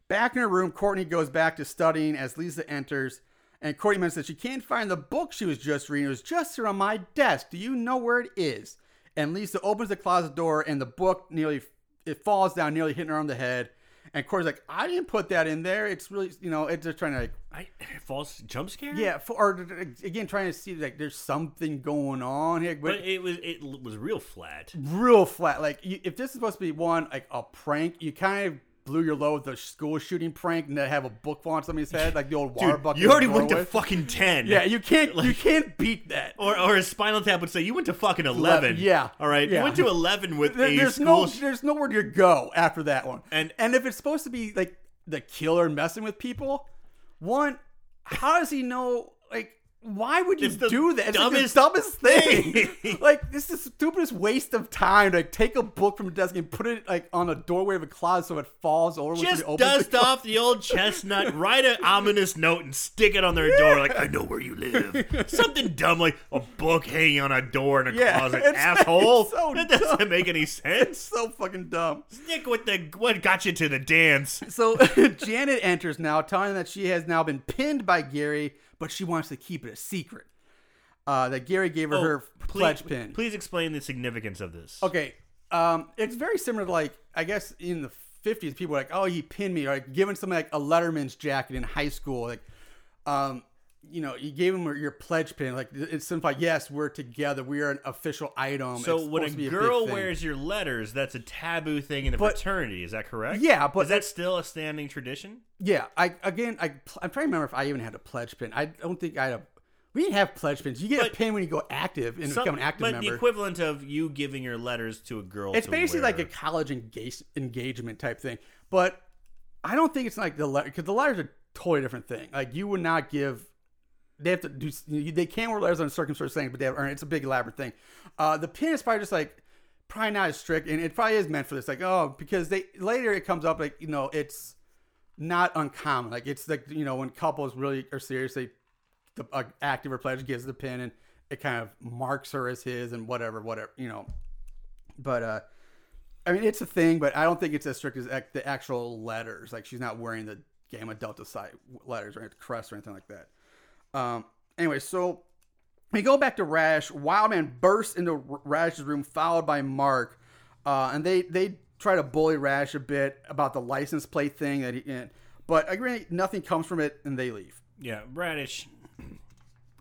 Back in her room, Courtney goes back to studying as Lisa enters. And Courtney mentions that she can't find the book she was just reading. It was just here on my desk. Do you know where it is? And Lisa opens the closet door, and the book nearly it falls down, nearly hitting her on the head. And Corey's like, "I didn't put that in there. It's really, you know, it's just trying to like I false jump scare. yeah, for, or again, trying to see like there's something going on here, but, but it was it was real flat. real flat. Like you, if this is supposed to be one like a prank, you kind of blew your load with the school shooting prank and then have a book fall on somebody's head, like the old water Dude, bucket. you already went to fucking ten. yeah, you can't you can't beat that. Or, or a Spinal Tap would say, "You went to fucking 11. yeah, all right. yeah. You went to eleven with There- there's no sh- there's nowhere to go after that one. And- and if it's supposed to be like the killer messing with people, one, how does he know like why would you It's do that? It's dumbest like the dumbest thing. like this is the stupidest waste of time to like, take a book from the desk and put it like on a doorway of a closet so it falls over. Just dust the off the old chestnut, write an ominous note, and stick it on their door. Like, I know where you live. Something dumb like a book hanging on a door in a Yeah, closet. it's- Asshole. it's so that doesn't dumb. make any It's sense. so fucking dumb. Stick with the what got you to the dance. So Janet enters now, telling that she has now been pinned by Gary, but she wants to keep it a secret. Uh, that Gary gave her her Oh, please, pledge pin. Please explain the significance of this. Okay, um, it's very similar to like I guess in the fifties, people were like, "Oh, he pinned me," or like giving somebody like a Letterman's jacket in high school, like, um, you know, you gave him your pledge pin, like it's signified, yes, we're together, we are an official item. So It's when a supposed to be big girl thing. wears your letters, that's a taboo thing in a But- fraternity. Is that correct? Yeah, but is that still a standing tradition? yeah, I again, I I'm trying to remember if I even had a pledge pin. I don't think I had a. We didn't have pledge pins. You get a pin when you go active and Some- become an active but member. the equivalent of you giving your letters to a girl. It's basically like a college engage, engagement type thing. But I don't think it's like the letter because the letters are a totally different thing. Like you would not give. They have to do. They can wear letters on a circumstances things, but they have. It's a big elaborate thing. Uh, the pin is probably just like probably not as strict, and it probably is meant for this. Like oh, because they later it comes up like you know it's not uncommon. Like it's like you know when couples really are serious, they the uh, active or pledge gives the pin and it kind of marks her as his and whatever, whatever you know. But uh, I mean, it's a thing, but I don't think it's as strict as the actual letters. Like she's not wearing the Gamma Delta Psi letters or crest or anything like that. Um, anyway, so we go back to Rash. Wildman bursts into Rash's room, followed by Mark, uh, and they they try to bully Rash a bit about the license plate thing that he. And, but I agree, nothing comes from it, and they leave. Yeah, Radish.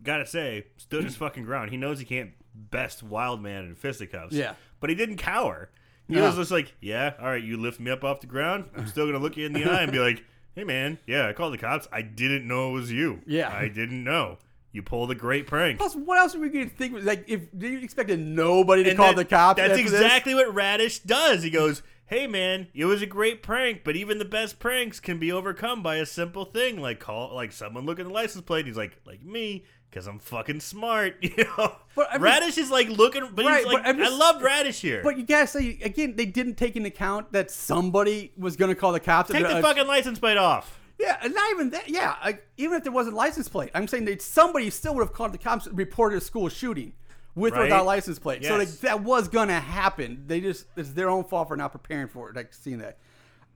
Gotta say, stood his fucking ground. He knows he can't best Wildman in fisticuffs. Yeah. but he didn't cower. He was just like, "Yeah, all right, you lift me up off the ground. I'm still gonna look you in the eye and be like, hey man, yeah, I called the cops. I didn't know it was you. Yeah. I didn't know. You pulled a great prank." Plus, what else are we going to think? Like, if do you expected nobody to And call that- the cops? That's after this? exactly what Radish does. He goes, "Hey man, it was a great prank, but even the best pranks can be overcome by a simple thing like call like someone look at the license plate. He's like, like me, because I'm fucking smart, you know." But I mean- Radish is like looking, but Right, he's like, but I'm just- I love Radish here. But you gotta say again, they didn't take into account that somebody was to call the cops. Take the Uh, fucking license plate off. Yeah, and not even that. Yeah, like, even if there wasn't license plate, I'm saying that somebody still would have called the cops, and reported a school shooting with or without license plate. So like, that was gonna happen. They just it's their own fault for not preparing for it. Like seeing that.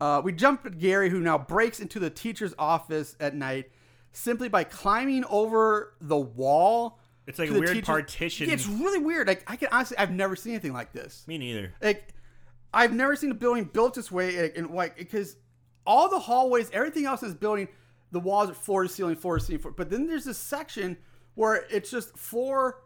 Uh, we jump at Gary, who now breaks into the teacher's office at night simply by climbing over the wall. It's like a weird teacher's- partition. Yeah, it's really weird. Like I can honestly, I've never seen anything like this Me neither. like I've never seen a building built this way like, and like because all the hallways, everything else in this building, the walls are floor to ceiling, floor to ceiling, floor. but then there's this section where it's just floor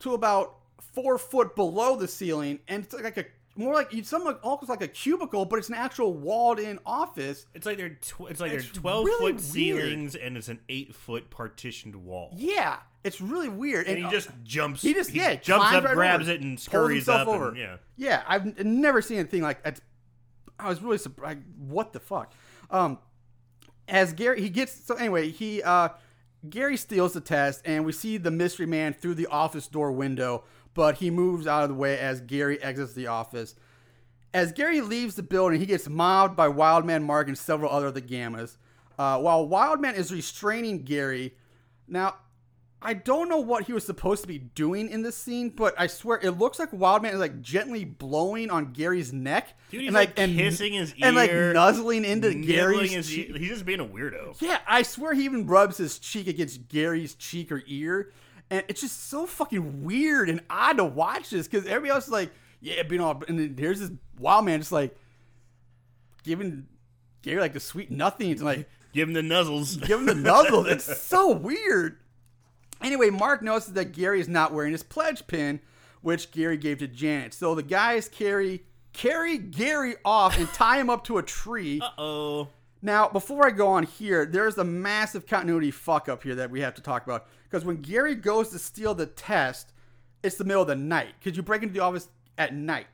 to about four foot below the ceiling, and it's like a more like it's somewhat almost like a cubicle, but it's an actual walled-in office. It's like they're tw- it's like It's they're twelve really foot weird. ceilings and it's an eight foot partitioned wall. Yeah, it's really weird. And he uh, just jumps. He just yeah jumps up, right grabs over, it, and scurries up. over. And, yeah. yeah, I've never seen anything like that. I was really surprised. What the fuck? Um, as Gary, he gets so anyway. He uh, Gary steals the test, and we see the mystery man through the office door window, but he moves out of the way as Gary exits the office. As Gary leaves the building, he gets mobbed by Wildman Mark and several other of the Gammas. Uh, while Wildman is restraining Gary, now I don't know what he was supposed to be doing in this scene, but I swear it looks like Wildman is like gently blowing on Gary's neck, Dude, he's and like, and kissing his ear, and like nuzzling into Gary's cheek. He's just being a weirdo. Yeah, I swear he even rubs his cheek against Gary's cheek or ear, and it's just so fucking weird and odd to watch this because everybody else is like, yeah, being all, and then here's this wild man just like giving Gary like the sweet nothings and like Give him the nuzzles. give him the nuzzles. It's so weird. Anyway, Mark notices that Gary is not wearing his pledge pin, which Gary gave to Janet. So the guys carry carry Gary off and tie him up to a tree. Uh oh. Now, before I go on here, there's a massive continuity fuck up here that we have to talk about. Because when Gary goes to steal the test, it's the middle of the night. Because you break into the office at night.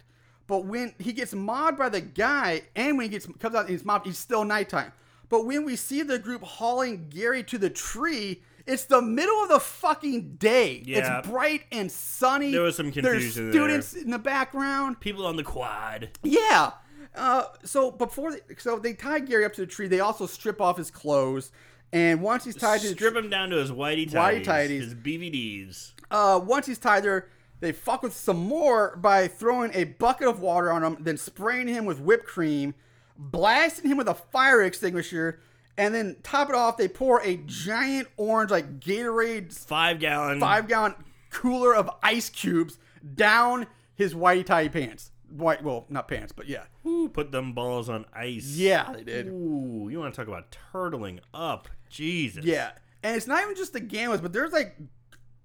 But when he gets mobbed by the guy, and when he gets comes out and he's mobbed, it's still nighttime. But when we see the group hauling Gary to the tree, It's the middle of the fucking day. Yeah. It's bright and sunny. There was some There's confusion there. students in the background. People on the quad. Yeah. Uh, so before, they, so they tie Gary up to the tree. They also strip off his clothes, and once he's tied to Strip him down to his whitey Whitey tighties, tighties. his BVDs. uh, once he's tied there, they fuck with some more by throwing a bucket of water on him, then spraying him with whipped cream, blasting him with a fire extinguisher, and then top it off. They pour a giant orange like Gatorade Five gallon. five gallon cooler of ice cubes down his whitey tighty pants. White, well, not pants, but yeah, Ooh, put them balls on ice. yeah, they did. Ooh, you want to talk about turtling up? Jesus. Yeah, and it's not even just the gammas, but there's like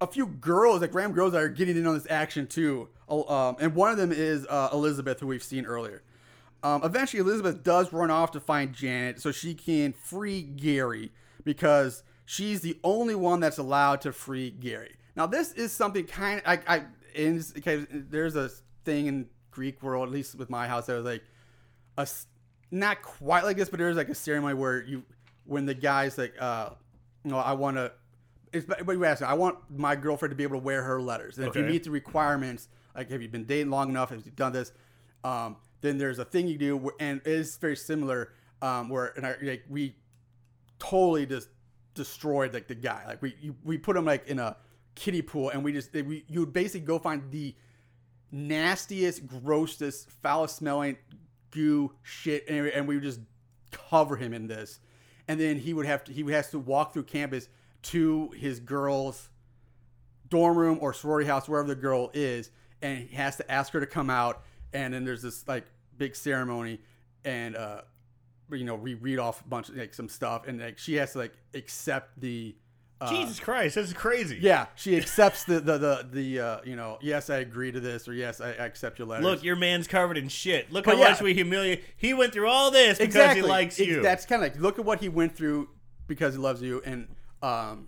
a few girls, like random girls, that are getting in on this action too. Um, and one of them is uh, Elizabeth, who we've seen earlier. Um, eventually, Elizabeth does run off to find Janet so she can free Gary because she's the only one that's allowed to free Gary. Now, this is something kind of I, I in okay, there's a thing in Greek world, at least with my house, that was like a not quite like this, but there's like a ceremony where you when the guy's like, uh, you know, I want to. It's but you ask, I want my girlfriend to be able to wear her letters, and if you meet the requirements, like have you been dating long enough, have you done this, um, then there's a thing you do, where, and it is very similar, um, where and I, like we totally just destroyed like the guy, like we you, we put him like in a kiddie pool, and we just we you would basically go find the nastiest, grossest, foulest smelling goo shit, and, and we would just cover him in this. And then he would have to he have to walk through campus to his girl's dorm room or sorority house, wherever the girl is, and he has to ask her to come out. And then there's this like big ceremony, and uh, you know, we read off a bunch of like some stuff, and like she has to like accept the. Uh, Jesus Christ, that's crazy. yeah, she accepts the the the, the uh, you know yes I agree to this or yes I, I accept your letter. Look, your man's covered in shit. Look But how yeah. much we humiliate. He went through all this because exactly. he likes you. That's kind of like look at what he went through because he loves you, and um,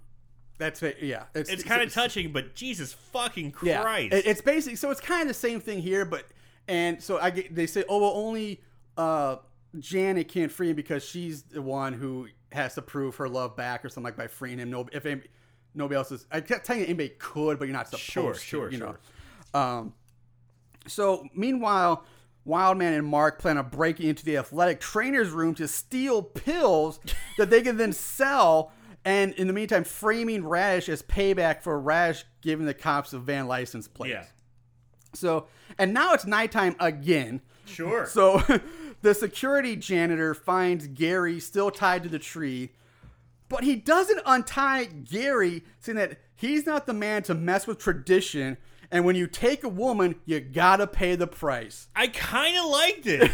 that's it. Yeah, it's kind of touching, but Jesus fucking Yeah, Christ. it- it's basically so it's kind of the same thing here, but and so I get they say oh well only uh Janet can't free him because she's the one who has to prove her love back or something like by freeing him. No, if any, nobody else is, I can't tell you anybody could, but you're not supposed Sure, to. sure, you sure. know. Um, so meanwhile, Wildman and Mark plan on breaking into the athletic trainer's room to steal pills that they can then sell. And in the meantime, framing Radish as payback for Radish giving the cops a van license plate. yeah. So, and now it's nighttime again. Sure. So, the security janitor finds Gary still tied to the tree, but he doesn't untie Gary, saying that he's not the man to mess with tradition. And when you take a woman, you gotta pay the price. I kind of liked it.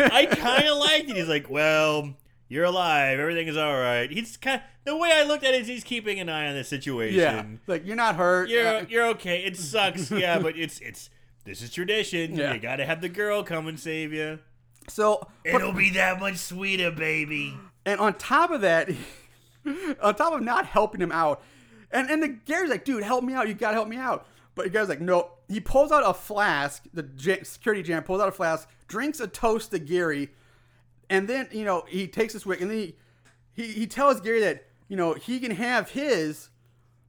I kind of liked it. He's like, well, you're alive. Everything is all right. He's kind the way I looked at it is he's keeping an eye on the situation. Yeah, like you're not hurt. You're Uh, you're okay. It sucks. Yeah, but it's it's this is tradition. Yeah. You got to have the girl come and save you. So, It'll be that much sweeter, baby. And on top of that, on top of not helping him out, and and the Gary's like, dude, help me out. You gotta help me out. But the guy's like, no. He pulls out a flask. The ja- security jam pulls out a flask, drinks a toast to Gary, and then you know he takes his wig, and then he he, he tells Gary that you know he can have his,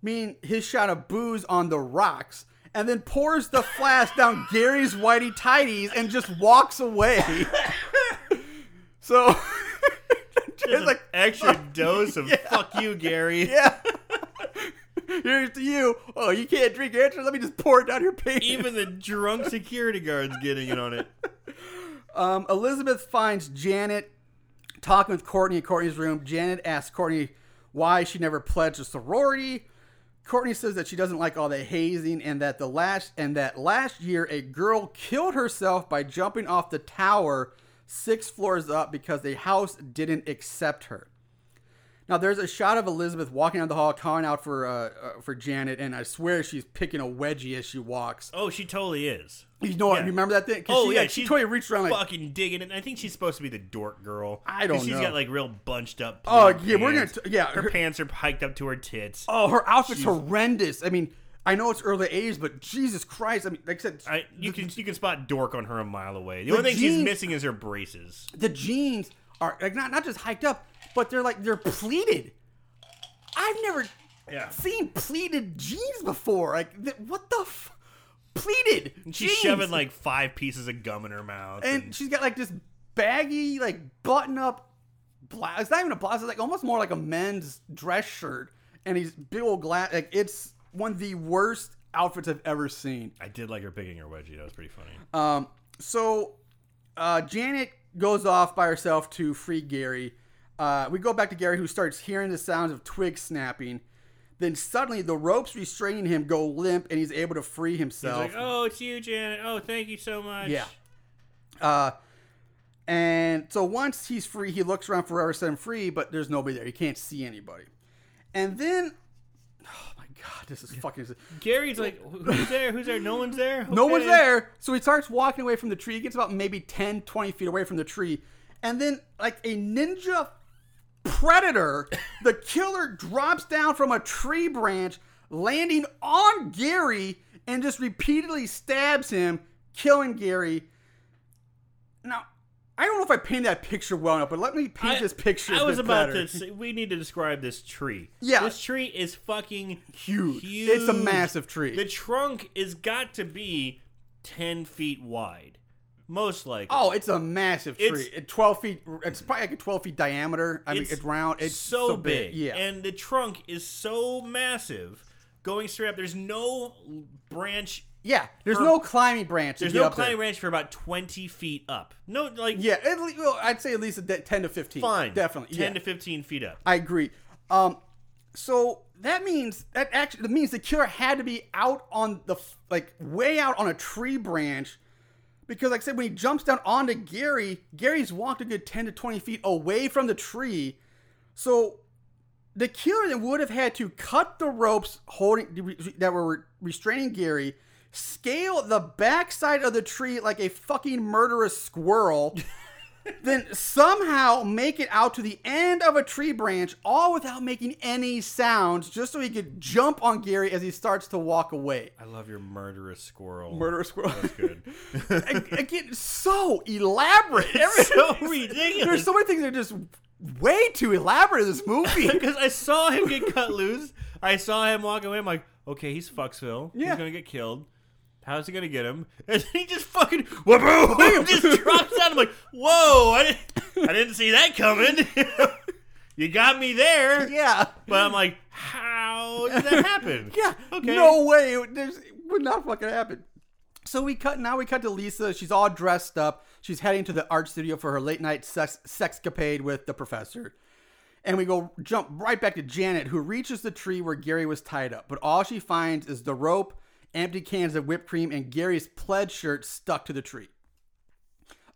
mean his shot of booze on the rocks. And then pours the flask down Gary's whitey tighties and just walks away. so it's an like extra dose of fuck you, Gary. Yeah. Here's to you. Oh, you can't drink extra. Let me just pour it down your pants. Even the drunk security guard's getting in on it. Um, Elizabeth finds Janet talking with Courtney in Courtney's room. Janet asks Courtney why she never pledged a sorority. Courtney says that she doesn't like all the hazing and that the last and that last year a girl killed herself by jumping off the tower six floors up because the house didn't accept her. Now there's a shot of Elizabeth walking down the hall, calling out for uh, uh, for Janet, and I swear she's picking a wedgie as she walks. Oh, she totally is. You know, Yeah. remember that thing? Oh she, yeah, like, she totally reached around like, fucking digging it. I think she's supposed to be the dork girl. I don't She's know. got like real bunched up. Oh, yeah, we're gonna t- yeah, Her, her- pants are hiked up to her tits. Oh, her outfit's horrendous. I mean, I know it's early '80s, but Jesus Christ! I mean, like I said, I, you the, can you can spot dork on her a mile away. The, The only thing she's missing is her braces. the jeans are like not not just hiked up, but they're like they're pleated. I've never, Yeah. seen pleated jeans before. Like, what the f- pleated? She's jeans. shoving like five pieces of gum in her mouth. and she's got like this baggy, like button up blouse. It's not even a blouse. It's like almost more like a men's dress shirt. And he's big old glass. Like it's one of the worst outfits I've ever seen. I did like her picking her wedgie. That was pretty funny. Um, so uh, Janet goes off by herself to free Gary. Uh, we go back to Gary, who starts hearing the sounds of twigs snapping. Then suddenly, the ropes restraining him go limp, and he's able to free He's himself. like, "Oh, it's you, Janet. Oh, thank you so much." Yeah. Uh, and so once he's free, he looks around forever, set him free, but there's nobody there. He can't see anybody. And then, oh my god, this is fucking. Gary's like, "Who's there? Who's there? No one's there. No one's there. So he starts walking away from the tree. He gets about maybe 10, 20 feet away from the tree. And then, like a ninja predator, the killer drops down from a tree branch, landing on Gary, and just repeatedly stabs him, killing Gary. Now, I don't know if I painted that picture well enough, but let me paint I- this picture. I was about better. to. Say, we need to describe this tree. Yeah. This tree is fucking Huge. Huge. It's a massive tree. The trunk is got to be ten feet wide, most likely. Oh, it's a massive tree. It's- It- twelve feet. It's probably like a twelve feet diameter. I mean, it's round. It's so, big. Yeah. and the trunk is so massive, going straight up. There's no branch. yeah. There's for- no climbing branch. There's no up there. climbing branch for about twenty feet up. No, like Yeah, at least, well, I'd say at least a de- ten to fifteen. fine, definitely. ten yeah. to fifteen feet up. I agree. Um, so that means that actually that means the killer had to be out on the like way out on a tree branch, because like I said, when he jumps down onto Gary, Gary's walked a good ten to twenty feet away from the tree. So the killer then would have had to cut the ropes holding that were restraining Gary, scale the backside of the tree like a fucking murderous squirrel, then somehow make it out to the end of a tree branch, all without making any sounds, just so he could jump on Gary as he starts to walk away. I love your murderous squirrel. Murderous squirrel. That's good. Ag- Again, so elaborate. Every- so ridiculous. There's so many things that are just way too elaborate in this movie. because I saw him get cut loose. I saw him walk away. I'm like, okay, he's Fucksville. Yeah. He's gonna get killed. How's he gonna get him? And he just fucking whoa, just drops down. I'm like, whoa, I didn't, I didn't see that coming. you got me there. yeah. But I'm like, how did that happen? Yeah. Okay. No way. It, would- there's, it would not fucking happen. So we cut. Now we cut to Lisa. She's all dressed up. She's heading to the art studio for her late night sex sexcapade with the professor. And we go jump right back to Janet, who reaches the tree where Gary was tied up. But all she finds is the rope, empty cans of whipped cream, and Gary's plaid shirt stuck to the tree.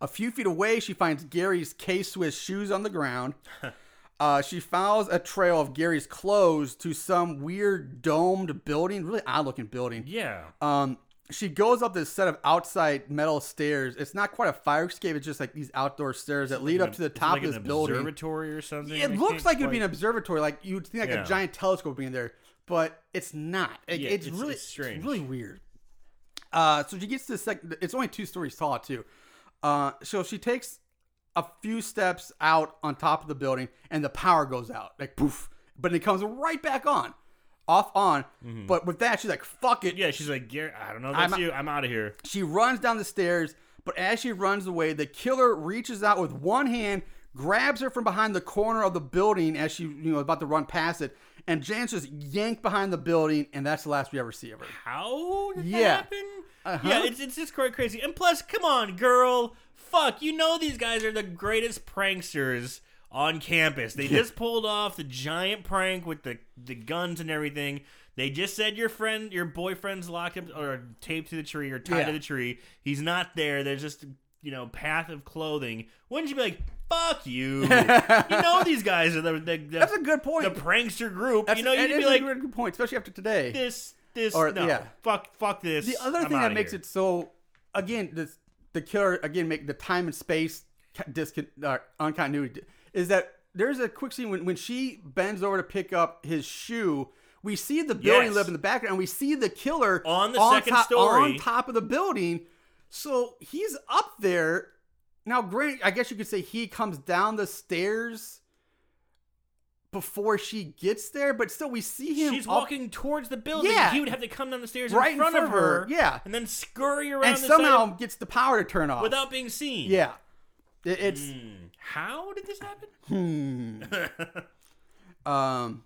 A few feet away, she finds Gary's K Swiss shoes on the ground. Uh, she follows a trail of Gary's clothes to some weird domed building, really odd looking building. Yeah. Um, she goes up this set of outside metal stairs. It's not quite a fire escape. It's just like these outdoor stairs that lead up to the top like of this an building. observatory or something. It I looks like it would be an observatory. Like you'd think like Yeah. a giant telescope being there, but it's not. It- Yeah, it's, it's- really it's strange. really weird. Uh, so she gets to the second. It's only two stories tall too. Uh, so she takes a few steps out on top of the building, and the power goes out, like poof. But it comes right back on, off on. But with that, she's like, "Fuck it." Mm-hmm. Yeah, she's like, I don't know if I'm you. I'm out of here. She runs down the stairs, but as she runs away, the killer reaches out with one hand, grabs her from behind the corner of the building as she, you know, about to run past it, and Jan's just yanked behind the building, and that's the last we ever see of her. How did Yeah. that happen? Uh-huh. Yeah, it's it's just quite crazy. And plus, come on, girl, fuck, you know these guys are the greatest pranksters on campus. They just pulled off the giant prank with the the guns and everything. They just said your friend, your boyfriend's locked up or taped to the tree or tied Yeah. to the tree. He's not there. They're just you know path of clothing. Wouldn't you be like, fuck you? you know these guys are the, the, the That's a good point. the prankster group. That's you know you'd be a like good good point, especially after today. this this Or- no yeah. fuck fuck this. The other I'm thing that makes here. it so, again, this, the killer again make the time and space discon uh, uncontinuity is that there's a quick scene when, when she bends over to pick up his shoe. We see the building Yes. live in the background, and we see the killer On the second top, story. on top of the building. So he's up there now. Grant, I guess you could say he comes down the stairs before she gets there, but still we see him. She's up- walking towards the building. Yeah. He would have to come down the stairs Right in front of her. yeah. And then scurry around and somehow gets the power to turn off without being seen. Yeah, it's Hmm. How did this happen? um.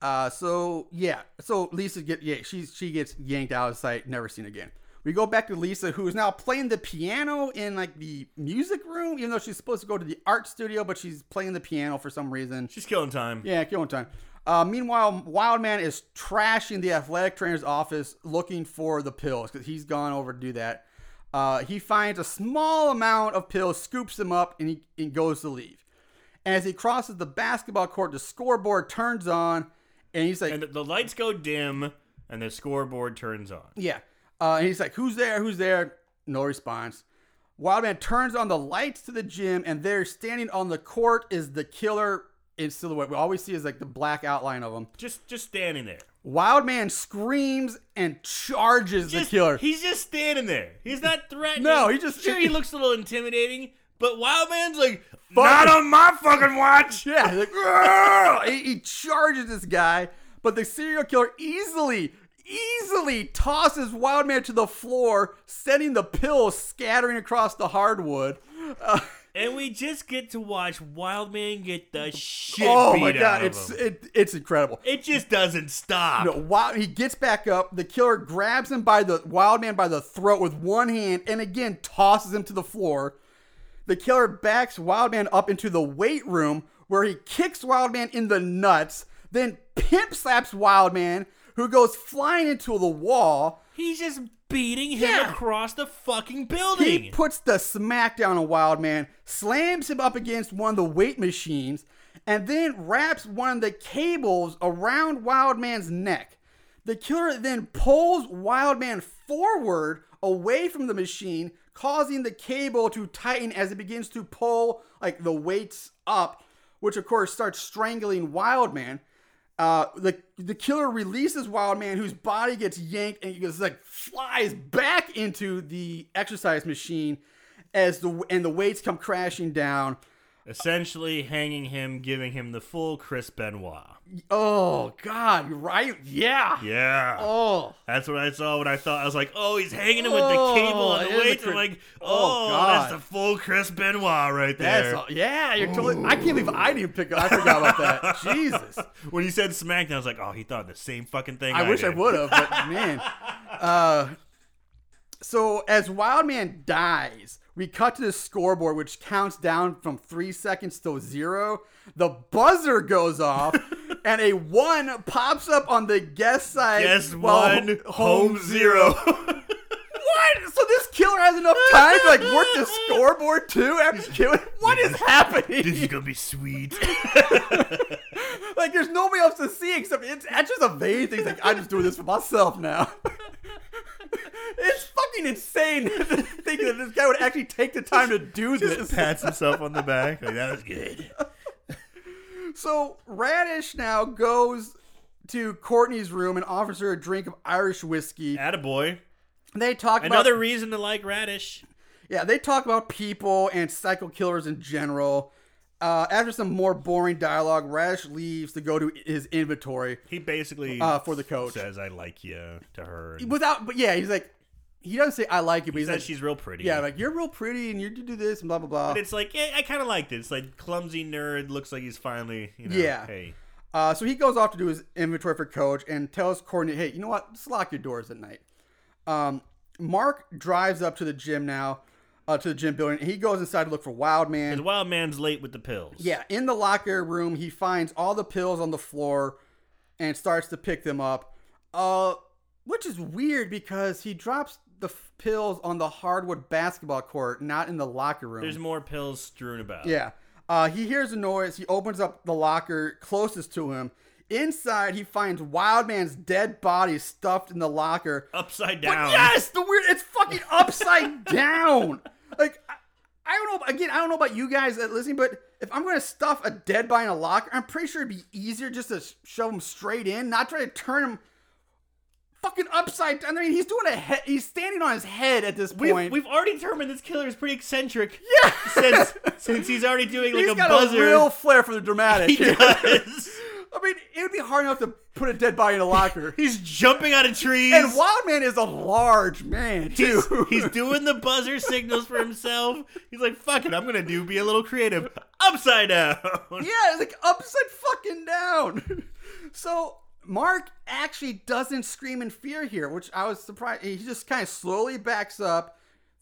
Uh. So yeah. So Lisa get yeah. She's she gets yanked out of sight. Never seen again. We go back to Lisa, who is now playing the piano in like the music room, even though she's supposed to go to the art studio, but she's playing the piano for some reason. She's killing time. Yeah, killing time. Uh, meanwhile, Wildman is trashing the athletic trainer's office looking for the pills because he's gone over to do that. Uh, he finds a small amount of pills, scoops them up, and he, and goes to leave. And as he crosses the basketball court, the scoreboard turns on, and he's like, And the, the lights go dim, and the scoreboard turns on. Yeah. Uh, and he's like, Who's there? Who's there? No response. Wildman turns on the lights to the gym, and there, standing on the court, is the killer in silhouette. We always see is like the black outline of him. Just just standing there. Wildman screams and charges Just, the killer. He's just standing there. He's not threatening. No, he just- sure he looks a little intimidating, but Wildman's like, not on my fucking watch. yeah, like, he, he charges this guy, but the serial killer easily, easily tosses Wildman to the floor, sending the pills scattering across the hardwood. Uh, And we just get to watch Wildman get the shit oh my god, it's it, it's incredible. It just doesn't stop. No, he gets back up, the killer grabs him by the Wildman by the throat with one hand and again tosses him to the floor. The killer backs Wildman up into the weight room where he kicks Wildman in the nuts, then pimp slaps Wildman, who goes flying into the wall. He's just beating him Yeah. across the fucking building. He puts the smackdown on Wildman, slams him up against one of the weight machines, and then wraps one of the cables around Wildman's neck. The killer then pulls Wildman forward away from the machine, causing the cable to tighten as it begins to pull like the weights up, which of course starts strangling Wildman. Uh, the the killer releases Wildman, whose body gets yanked and he goes like flies back into the exercise machine as the and the weights come crashing down. Essentially hanging him, giving him the full Chris Benoit. Oh God, right? Yeah. Yeah. Oh. That's what I saw when I thought I was like, oh, he's hanging him with Oh, the cable and the weights. I'm like, Oh, oh, that's the full Chris Benoit right there. all, yeah, you're totally. I can't believe I didn't pick. up. I forgot about that. Jesus, when he said SmackDown, I was like, oh, he thought the same fucking thing. I, I wish I would have, but man. Uh, so as Wildman dies, we cut to the scoreboard, which counts down from three seconds to zero. The buzzer goes off, and a one pops up on the guest side. Guess one, home zero. What? So this killer has enough time to like work the scoreboard too after killing? What is happening? this is gonna be sweet. like there's nobody else to see except it's just a vain. It's like I'm just doing this for myself now. It's fucking insane to think that this guy would actually take the time to do this. Pats himself on the back. Like, that was good. So Radish now goes to Courtney's room and offers her a drink of Irish whiskey. Attaboy. They talk Another about reason to like Radish. yeah, they talk about people and psycho killers in general. Uh, after some more boring dialogue, Radish leaves to go to his inventory. He basically Uh, for the coach. says, "I like you" to her. And Without, but yeah, he's like, he doesn't say I like you, but he he's says like, she's real pretty. yeah, like you're real pretty and you do this and blah blah blah. But it's like, yeah, I kind of liked it. It's like clumsy nerd. Looks like he's finally, you know, Yeah. hey. Uh, so he goes off to do his inventory for coach and tells Courtney, hey, you know what? Just lock your doors at night. Um, Mark drives up to the gym now, uh, to the gym building. He goes inside to look for Wild Man. Because Wild Man's late with the pills. Yeah, in the locker room, he finds all the pills on the floor and starts to pick them up. Uh, which is weird because he drops the f- pills on the hardwood basketball court, not in the locker room. There's more pills strewn about. Yeah. Uh, he hears a noise. He opens up the locker closest to him. Inside, he finds Wildman's dead body stuffed in the locker. Upside But down. yes, the weird. It's fucking upside down. Like I, I don't know. Again, I don't know about you guys that listening, but if I'm going to stuff a dead body in a locker, I'm pretty sure it'd be easier just to sh- shove him straight in, not try to turn him fucking upside down. I mean, he's doing a head. He's standing on his head at this We've, point. we've already determined this killer is pretty eccentric. yeah, Since since he's already doing like he's a got buzzer. a real flair for the dramatic. he does. I mean, it would be hard enough to put a dead body in a locker. he's jumping out of trees. and Wildman is a large man too. He's, he's doing the buzzer signals for himself. He's like, fuck it, I'm gonna do be a little creative. Upside down. Yeah, it's like upside fucking down. So Mark actually doesn't scream in fear here, which I was surprised. He just kind of slowly backs up,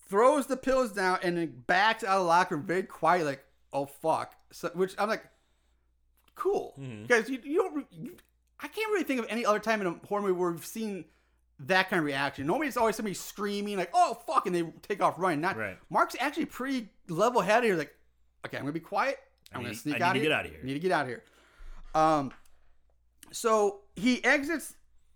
throws the pills down, and then backs out of the locker room very quiet, like, "Oh fuck." So, which I'm like, cool, because you, you don't. You, I can't really think of any other time in a horror movie where we've seen that kind of reaction. Normally, it's always somebody screaming like, "Oh fuck," and they take off running. Not Right. Mark's actually pretty level-headed. He's like, "Okay, I'm gonna be quiet. I'm gonna need- sneak I need out to here. get outta here." I need to get out of here." Um, so he exits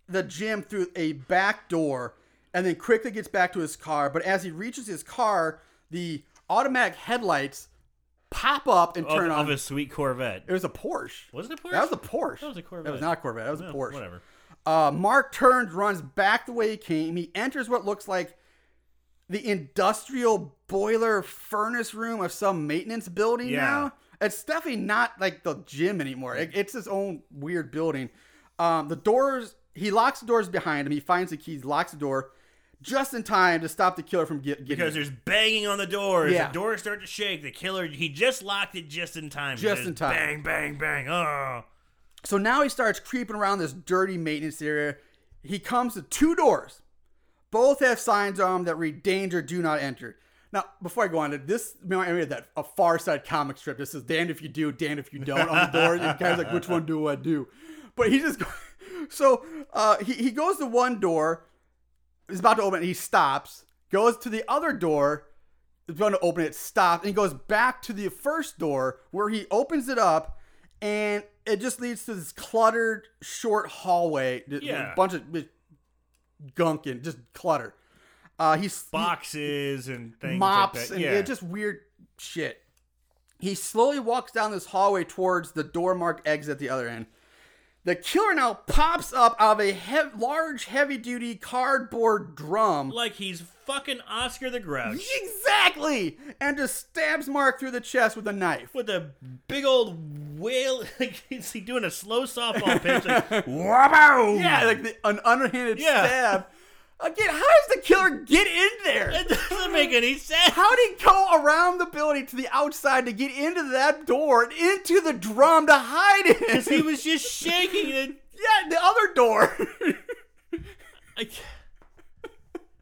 the gym through a back door and then quickly gets back to his car. But as he reaches his car, the automatic headlights pop up and Of, turn on. of a sweet Corvette. it was a Porsche. Was it a Porsche? That was a Porsche. That was a Corvette. That was not a Corvette. That was a Porsche. Whatever. Uh, Mark turns, runs back the way he came. He enters what looks like the industrial boiler furnace room of some maintenance building Yeah. now. It's definitely not like the gym anymore. It- it's his own weird building. Um, the doors, he locks the doors behind him. He finds the keys, locks the door just in time to stop the killer from get, getting Because there's banging on the doors. Yeah. The doors start to shake. The killer, he just locked it just in time. Just in time. Bang, bang, bang. Oh. So now he starts creeping around this dirty maintenance area. He comes to two doors. Both have signs on them that read danger, do not enter. Now, before I go on to this, I made that a Far Side comic strip. This is damned if you do, damned if you don't on the door. And the guy's like, which one do I do? But he just, so uh, he, he goes to one door, he's about to open it, he stops, goes to the other door, is going to open it, stops, and he goes back to the first door where he opens it up, and it just leads to this cluttered, short hallway. Yeah. A bunch of gunk and just clutter. Uh, he's he- Boxes and things mops like that. and yeah. yeah, just weird shit. He slowly walks down this hallway towards the door marked exit at the other end. The killer now pops up out of a hev- large, heavy duty cardboard drum. like he's fucking Oscar the Grouch. Exactly! And just stabs Mark through the chest with a knife. with a big old whale. Like, is he doing a slow softball pitch? Like, wow! Yeah, like the, an underhanded Yeah. stab. Again, how does the killer get in there? It doesn't make any sense. How did he go around the building to the outside to get into that door and into the drum to hide it? Because he was just shaking it. Yeah, the other door. Like,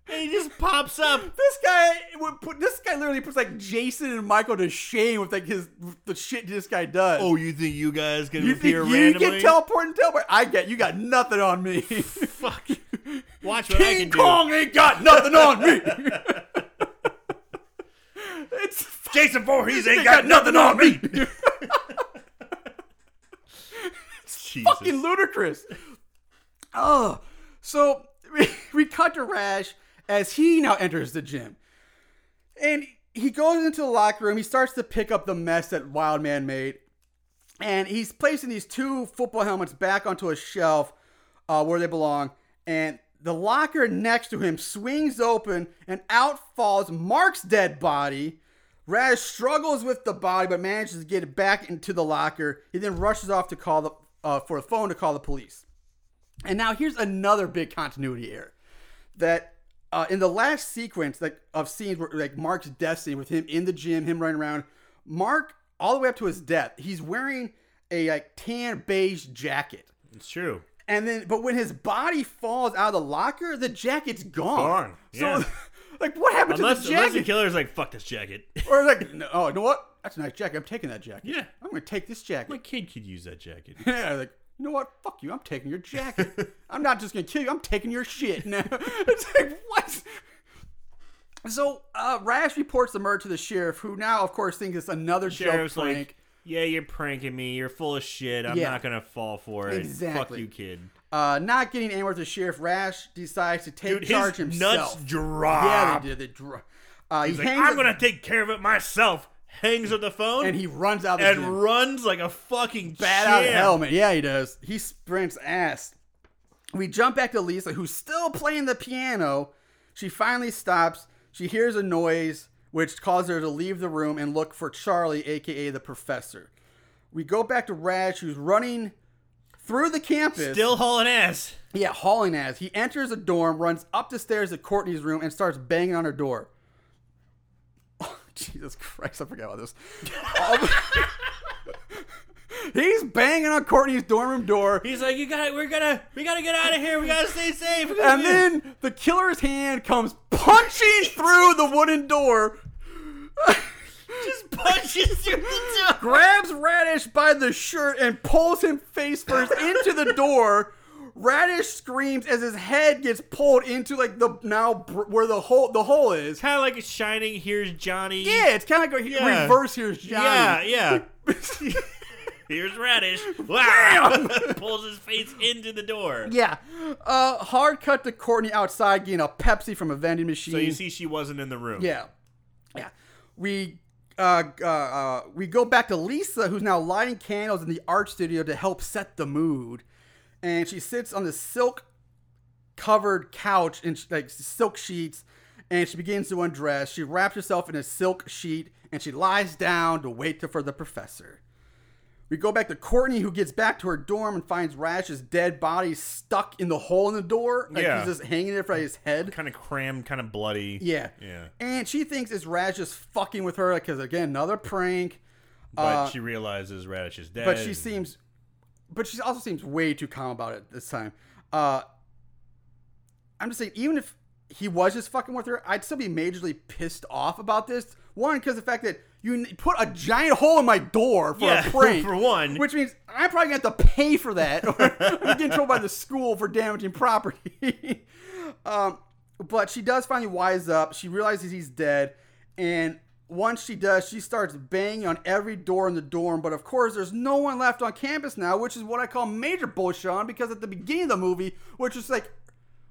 and he just pops up. this guy would put. This guy literally puts like Jason and Michael to shame with like his the shit this guy does. Oh, you think you guys can you appear think you randomly? can teleport and teleport? I get you got nothing on me. Fuck. you. Watch what I King can Kong ain't got nothing on me. it's. Jason Voorhees ain't ain't got nothing on me. Jesus. fucking ludicrous. Oh, so we, we cut to Rash as he now enters the gym. And he goes into the locker room. He starts to pick up the mess that Wildman made. And he's placing these two football helmets back onto a shelf uh, where they belong. And the locker next to him swings open, and out falls Mark's dead body. Raz struggles with the body, but manages to get it back into the locker. He then rushes off to call the uh, for a phone to call the police. And now here's another big continuity error that uh, in the last sequence like of scenes where like Mark's death scene with him in the gym, him running around, Mark all the way up to his death, he's wearing a like tan beige jacket. It's true. And then, but when his body falls out of the locker, the jacket's gone. Gone, yeah. So, like, what happened Unless, to the jacket? unless the killer's like, fuck this jacket. or like, no, oh, you know what? That's a nice jacket. I'm taking that jacket. Yeah. I'm gonna take this jacket. My kid could use that jacket. Yeah, like, you know what? Fuck you. I'm taking your jacket. I'm not just gonna kill you. I'm taking your shit. Now it's like what? So uh, Rash reports the murder to the sheriff, who now, of course, thinks it's another Sheriff's joke prank. like, yeah, you're pranking me. You're full of shit. I'm Yeah. not gonna fall for it. Exactly. Fuck you, kid. uh, not getting anywhere with the sheriff, Rash decides to take Dude, charge himself. nuts drop. yeah, they did. They dro- uh, he He's like, I'm up- gonna take care of it myself. Hangs up the phone and he runs out the and gym. runs like a fucking Bad out champ. helmet. Yeah, he does. He sprints ass. We jump back to Lisa, who's still playing the piano. She finally stops. She hears a noise, which causes her to leave the room and look for Charlie, aka the professor. We go back to Raj, who's running through the campus. Still hauling ass. Yeah, hauling ass. He enters a dorm, runs up the stairs to Courtney's room, and starts banging on her door. Jesus Christ, I forgot about this. He's banging on Courtney's dorm room door. He's like, you got, we're gonna, we gotta get out of here. We gotta stay safe. We gotta And be-" then the killer's hand comes punching through the wooden door, just punches through the door. grabs Radish by the shirt, and pulls him face first into the door. Radish screams as his head gets pulled into like the now br- where the hole the hole is. Kind of like Shining. Here's Johnny. Yeah, it's kind of like a Yeah. reverse here's Johnny. Yeah, yeah. Here's Radish. Wow! Pulls his face into the door. Yeah. Uh, hard cut to Courtney outside getting a Pepsi from a vending machine. So you see, she wasn't in the room. Yeah. Yeah. We uh, uh, uh, we go back to Lisa, who's now lighting candles in the art studio to help set the mood. And she sits on the silk covered couch in like silk sheets and she begins to undress. She wraps herself in a silk sheet and she lies down to wait for the professor. We go back to Courtney, who gets back to her dorm and finds Rash's dead body stuck in the hole in the door. Like Yeah. he's just hanging there by his head. Kind of crammed, kind of bloody. Yeah. Yeah. And she thinks it's Raz just fucking with her because, again, another prank. But Uh, she realizes Radish is dead. But she seems, but she also seems way too calm about it this time. Uh, I'm just saying, even if he was just fucking with her, I'd still be majorly pissed off about this. One, because the fact that you put a giant hole in my door for Yeah, a prank, for one. which means I'm probably gonna have to pay for that, or get in trouble by the school for damaging property. um, but she does finally wise up. She realizes he's dead, and once she does, she starts banging on every door in the dorm. But of course, there's no one left on campus now, which is what I call major bullshit on. Because at the beginning of the movie, which was like,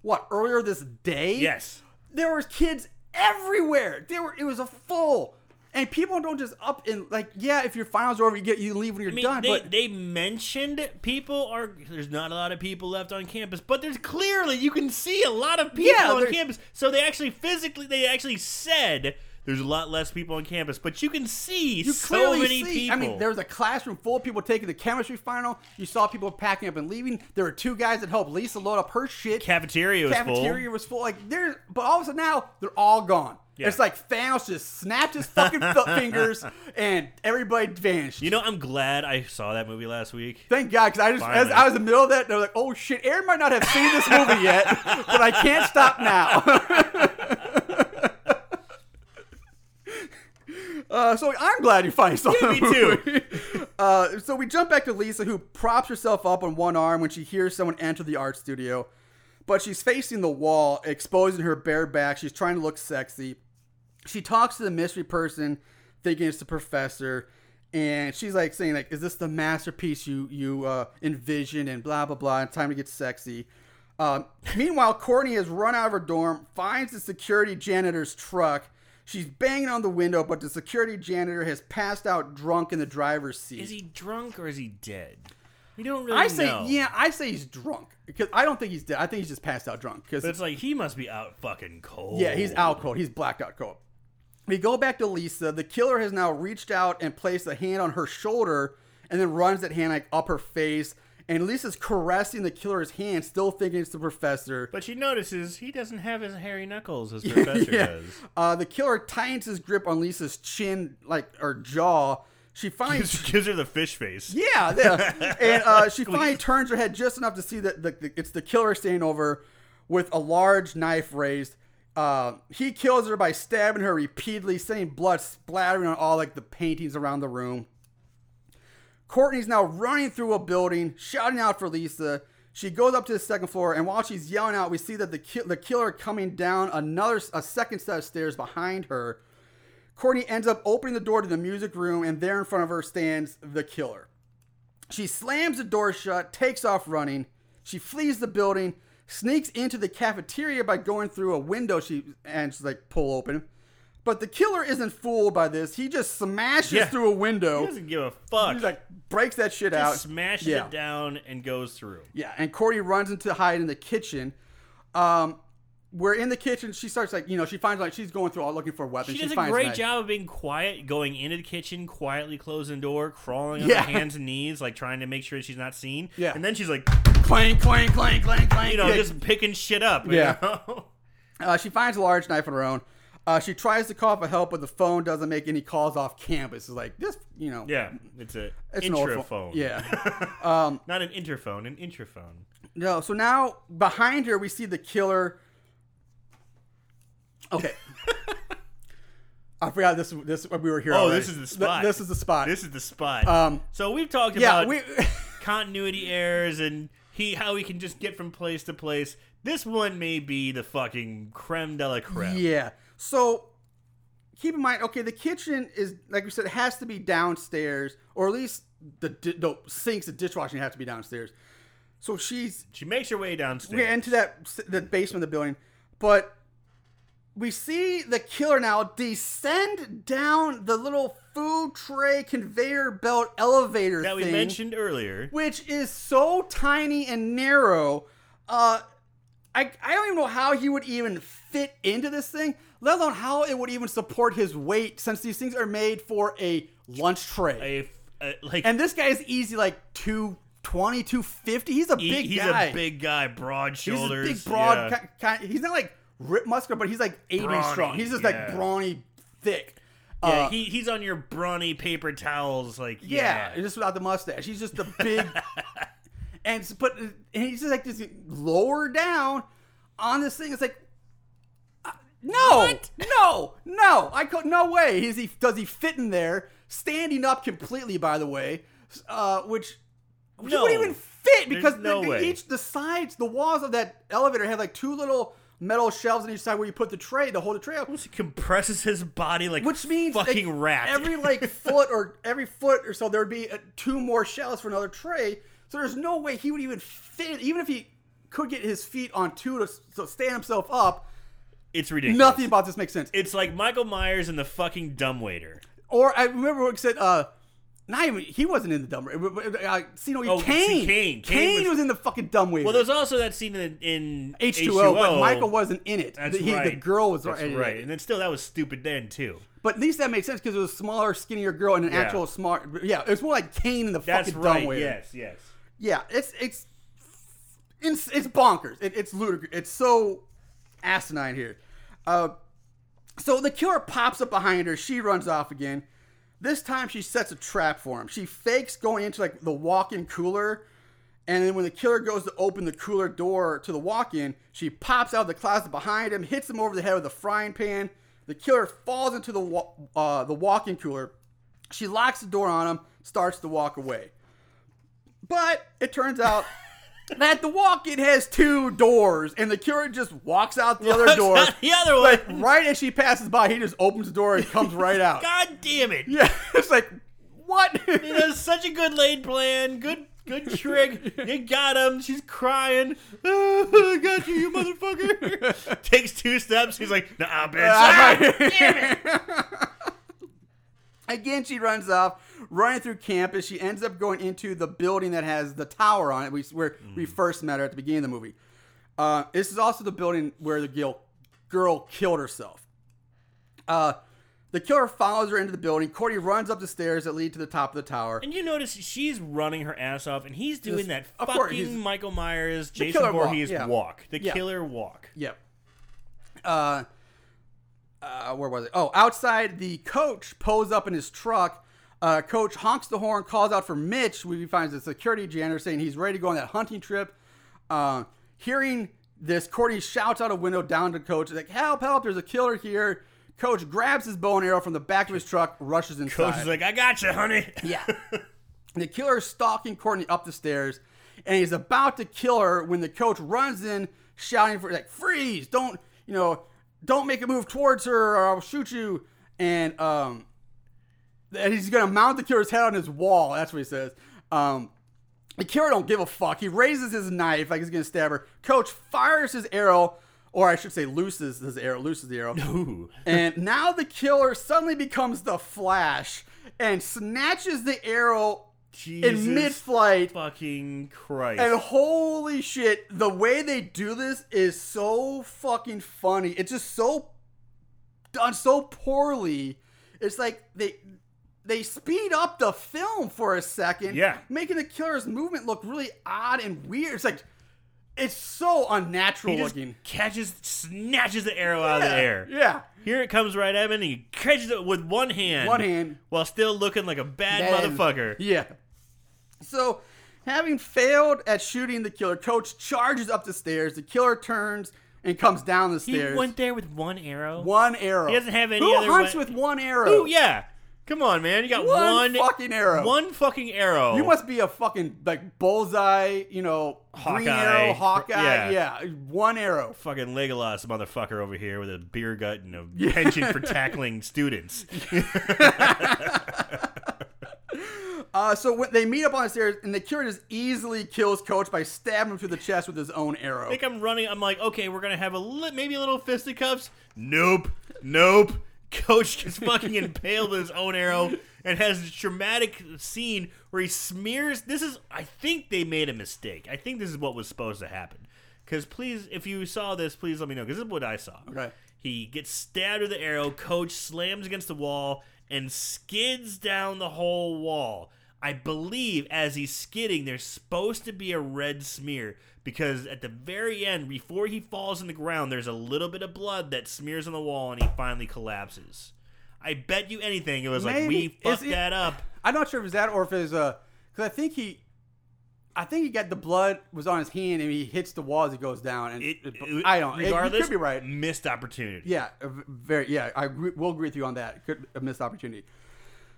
what earlier this day, Yes. there were kids everywhere. There were it was a full. And people don't just up and like, yeah, if your finals are over, you get you leave when you're I mean, done. they, but they mentioned people are. There's not a lot of people left on campus, but there's clearly you can see a lot of people Yeah, on campus. So they actually physically, they actually said there's a lot less people on campus, but you can see you so many see. people. I mean, there was a classroom full of people taking the chemistry final. You saw people packing up and leaving. There were two guys that helped Lisa load up her shit. cafeteria was Cafeteria full. Cafeteria was full. Like there, but all of a sudden now they're all gone. Yeah. It's like Thanos just snapped his fucking fingers and everybody vanished. You know, I'm glad I saw that movie last week. Thank God, because I just as I was in the middle of that, they're like, "Oh shit, Aaron might not have seen this movie yet, but I can't stop now." uh, so I'm glad you finally saw Yeah, me too. Uh, so we jump back to Lisa, who props herself up on one arm when she hears someone enter the art studio, but she's facing the wall, exposing her bare back. She's trying to look sexy. She talks to the mystery person, thinking it's the professor, and she's like saying like, "Is this the masterpiece you you uh, envision?" And blah blah blah. And time to get sexy. Um, meanwhile, Courtney has run out of her dorm, finds the security janitor's truck. She's banging on the window, but the security janitor has passed out drunk in the driver's seat. Is he drunk or is he dead? We don't really know. I say, know. yeah, I say he's drunk because I don't think he's dead. I think he's just passed out drunk. Because But it's like he must be out fucking cold. yeah, he's out cold. He's blacked out cold. We go back to Lisa. The killer has now reached out and placed a hand on her shoulder, and then runs that hand like up her face. And Lisa's caressing the killer's hand, still thinking it's the professor. But she notices he doesn't have his hairy knuckles as Professor does. Uh, the killer tightens his grip on Lisa's chin, like her jaw. She finally Gives, gives her the fish face. Yeah, yeah. and uh, she finally turns her head just enough to see that the, the, it's the killer standing over with a large knife raised. Uh, he kills her by stabbing her repeatedly, sending blood splattering on all like the paintings around the room. Courtney's now running through a building, shouting out for Lisa. She goes up to the second floor, and while she's yelling out, we see that the ki- the killer coming down another a second set of stairs behind her. Courtney ends up opening the door to the music room, and there in front of her stands the killer. She slams the door shut, takes off running. She flees the building, sneaks into the cafeteria by going through a window she and she's like pull open. But the killer isn't fooled by this. He just smashes Yeah. through a window. He doesn't give a fuck. He like breaks that shit out. Just smashes yeah. it down and goes through. Yeah, and Courtney runs into hide in the kitchen. Um, we're in the kitchen. She starts like you know she finds like she's going through all looking for weapons. She does a finds great knife. job of being quiet, going into the kitchen, quietly closing the door, crawling on Yeah. her hands and knees, like trying to make sure she's not seen. Yeah. And then she's like, Clang, clang, clang, clang, clang. you know, Yeah. just picking shit up. you Yeah. know? Uh, she finds a large knife on her own. Uh, she tries to call for help, but the phone doesn't make any calls off campus. It's like this, you know. yeah. It's a It's an phone. Yeah. Um, Not an interphone, an intraphone. No, so now behind her we see the killer. Okay. I forgot this. This what we were here. Oh, already. this is the spot. Th- This is the spot. This is the spot. Um, so we've talked yeah, about we. continuity errors and he how he can just get from place to place. This one may be the fucking creme de la creme. yeah. So keep in mind, okay, the kitchen is like we said, it has to be downstairs, or at least the di- the sinks, the dishwashing have to be downstairs. So she's She makes her way downstairs. we're into that the basement of the building, but we see the killer now descend down the little food tray conveyor belt elevator that we thing, mentioned earlier. which is so tiny and narrow. Uh, I I don't even know how he would even fit into this thing, let alone how it would even support his weight, since these things are made for a lunch tray. A, a, like and this guy is easy like 220, 250. He's a big he's guy. He's a big guy, broad He's shoulders. a big, broad. yeah. ki- ki- he's not like rip muscular, but he's like 80 Brawny, strong. He's just yeah. like brawny, thick. Yeah, Uh, he, he's on your brawny paper towels, like yeah, yeah. just without the mustache. He's just a big, and but and he's just like just lower down on this thing. It's like. uh, No, no, no! I could no way. Is he does he fit in there? Standing up completely, by the way, uh, which he No. wouldn't even fit because no the, each the sides, the walls of that elevator had like two little metal shelves on each side where you put the tray to hold the tray up. He compresses his body like Which means like, fucking rat. every like foot or every foot or so there would be uh, two more shelves for another tray. So there's no way he would even fit. Even if he could get his feet on two to stand himself up, it's ridiculous. nothing about this makes sense. It's like Michael Myers and the fucking dumbwaiter. or I remember what he said. Uh, not even he wasn't in the dumb. Uh, see, no, Oh, Kane. see, Kane. Kane Kane was- was, in the fucking dumb way. Well, there's also that scene in, in H2O, but Michael wasn't in it. That's he- right. the girl was That's right. And then still, that was stupid then too. But at least that made sense because it was a smaller, skinnier girl and an Yeah. actual smart. Yeah, it was more like Kane in the That's fucking right. dumb way. Yes, yes. Yeah, it's it's it's, it's bonkers. It, it's ludicrous. It's so asinine here. Uh, so the killer pops up behind her. She runs off again. This time she sets a trap for him. She fakes going into like the walk-in cooler, and then when the killer goes to open the cooler door to the walk-in, she pops out of the closet behind him, hits him over the head with a frying pan. The killer falls into the wa- uh, the walk-in cooler. She locks the door on him, starts to walk away. But it turns out that the walk-in has two doors, and the curate just walks out the other Walks door. out the other Like one. right as she passes by, he just opens the door and comes right out. God damn it! Yeah, it's like what? It was such a good laid plan. Good, good trick. You got him. She's crying. "Ah, I got you, you motherfucker. Takes two steps. He's like, nah, bitch. Ah, damn it. Again, she runs off, running through campus. She ends up going into the building that has the tower on it, we, where we first met her at the beginning of the movie. Uh, this is also the building where the girl, girl killed herself. Uh, the killer follows her into the building. Courtney runs up the stairs that lead to the top of the tower. And you notice she's running her ass off, and he's doing that Of course, fucking Michael Myers, Jason killer walk, Voorhees yeah. walk. The Yeah. killer walk. Yep. Uh, uh, where was it? Oh, outside, the coach pulls up in his truck. Uh, coach honks the horn, calls out for Mitch. We finds the security janitor saying he's ready to go on that hunting trip. Uh, hearing this, Courtney shouts out a window down to Coach, like, "Help! Help! There's a killer here!" Coach grabs his bow and arrow from the back of his truck, rushes inside. Coach is like, I got you, honey. Yeah. the killer is stalking Courtney up the stairs, and he's about to kill her when the coach runs in, shouting for like, "Freeze! Don't you know? Don't make a move towards her, or I'll shoot you!" And um, and he's gonna mount the killer's head on his wall. That's what he says. Um, the killer don't give a fuck. He raises his knife like he's gonna stab her. Coach fires his arrow or I should say, looses his arrow. Looses the arrow. Ooh. and now the killer suddenly becomes the Flash and snatches the arrow Jesus in mid-flight. fucking Christ. And holy shit, the way they do this is so fucking funny. It's just so done so poorly. It's like they they speed up the film for a second, Yeah. making the killer's movement look really odd and weird. It's like it's so unnatural he just looking. catches, snatches the arrow out of the air. Yeah. Here it comes right at him, and he catches it with one hand. One hand. While still looking like a bad Man. motherfucker. Yeah. So, having failed at shooting the killer, Coach charges up the stairs. The killer turns and comes down the stairs. He went there with one arrow. one arrow. He doesn't have any Who other hunts way- with one arrow? Ooh, yeah. Come on, man. You got One one, fucking arrow. One fucking arrow. You must be a fucking like bullseye, you know, green Hawkeye. arrow, Hawkeye. Yeah. Yeah. one arrow. fucking Legolas motherfucker over here with a beer gut and a penchant for tackling students. Uh, so when they meet up on the stairs, and the just easily kills Coach by stabbing him through the chest with his own arrow. I think I'm running. I'm like, okay, we're gonna have a li- maybe a little fisticuffs. Nope, nope. Coach gets fucking impaled with his own arrow and has a dramatic scene where he smears. This is, I think they made a mistake. I think this is what was supposed to happen. Because please, if you saw this, please let me know. Because this is what I saw. Okay. He gets stabbed with the arrow. Coach slams against the wall and skids down the whole wall. I believe as he's skidding, there's supposed to be a red smear because at the very end, before he falls in the ground, there's a little bit of blood that smears on the wall and he finally collapses. I bet you anything it was like we fucked it- that up. I'm not sure if it's that or if it's uh, because I think he, I think he got the blood was on his hand and he hits the wall as he goes down. And It, it- it- I don't. It, Regardless, could be right. Missed opportunity. Yeah, very. Yeah, I agree, will agree with you on that. Could a missed opportunity.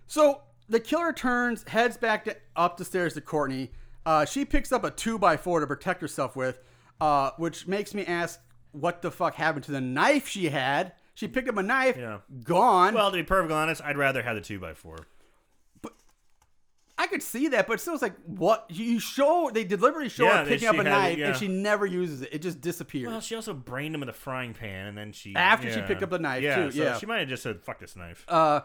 So the killer turns, heads back to, up the stairs to Courtney. Uh, she picks up a two by four to protect herself with, uh, which makes me ask, what the fuck happened to the knife she had? She picked up a knife, Yeah. gone. Well, to be perfectly honest, I'd rather have the two by four. I could see that, but still, it's like what you show. They deliberately show Yeah, her that picking up she a had it, knife, yeah. and she never uses it. It just disappears. Well, she also brained him with a frying pan, and then she After she picked up the knife, yeah, too, so yeah. she might have just said, "Fuck this knife." uh,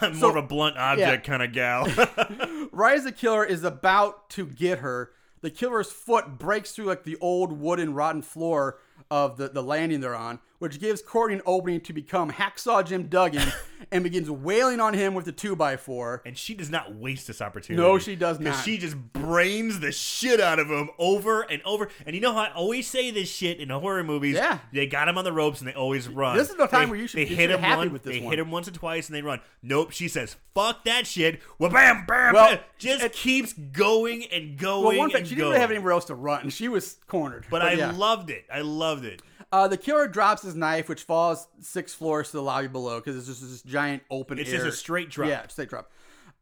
I'm so- more of a blunt object kind of gal. Right as the killer is about to get her, the killer's foot breaks through like the old wooden rotten floor of the, the landing they're on, which gives Courtney an opening to become Hacksaw Jim Duggan and begins wailing on him with the 2x4. and she does not waste this opportunity. No, she does not. She just brains the shit out of him over and over. And you know how I always say this shit in horror movies? Yeah. They got him on the ropes and they always run. This is the time They- where you should- They you hit should him be happy one, with this They one. hit him once or twice and they run. Nope. She says, "Fuck that shit." Well, bam, bam, Well, bam. Just it- keeps going and going. Well, one thing, she didn't really have anywhere else to run. She was cornered. But I yeah. loved it. I loved it. Uh, the killer drops his knife, which falls six floors to the lobby below because it's just this giant open It's air. just a straight drop. Yeah, straight drop.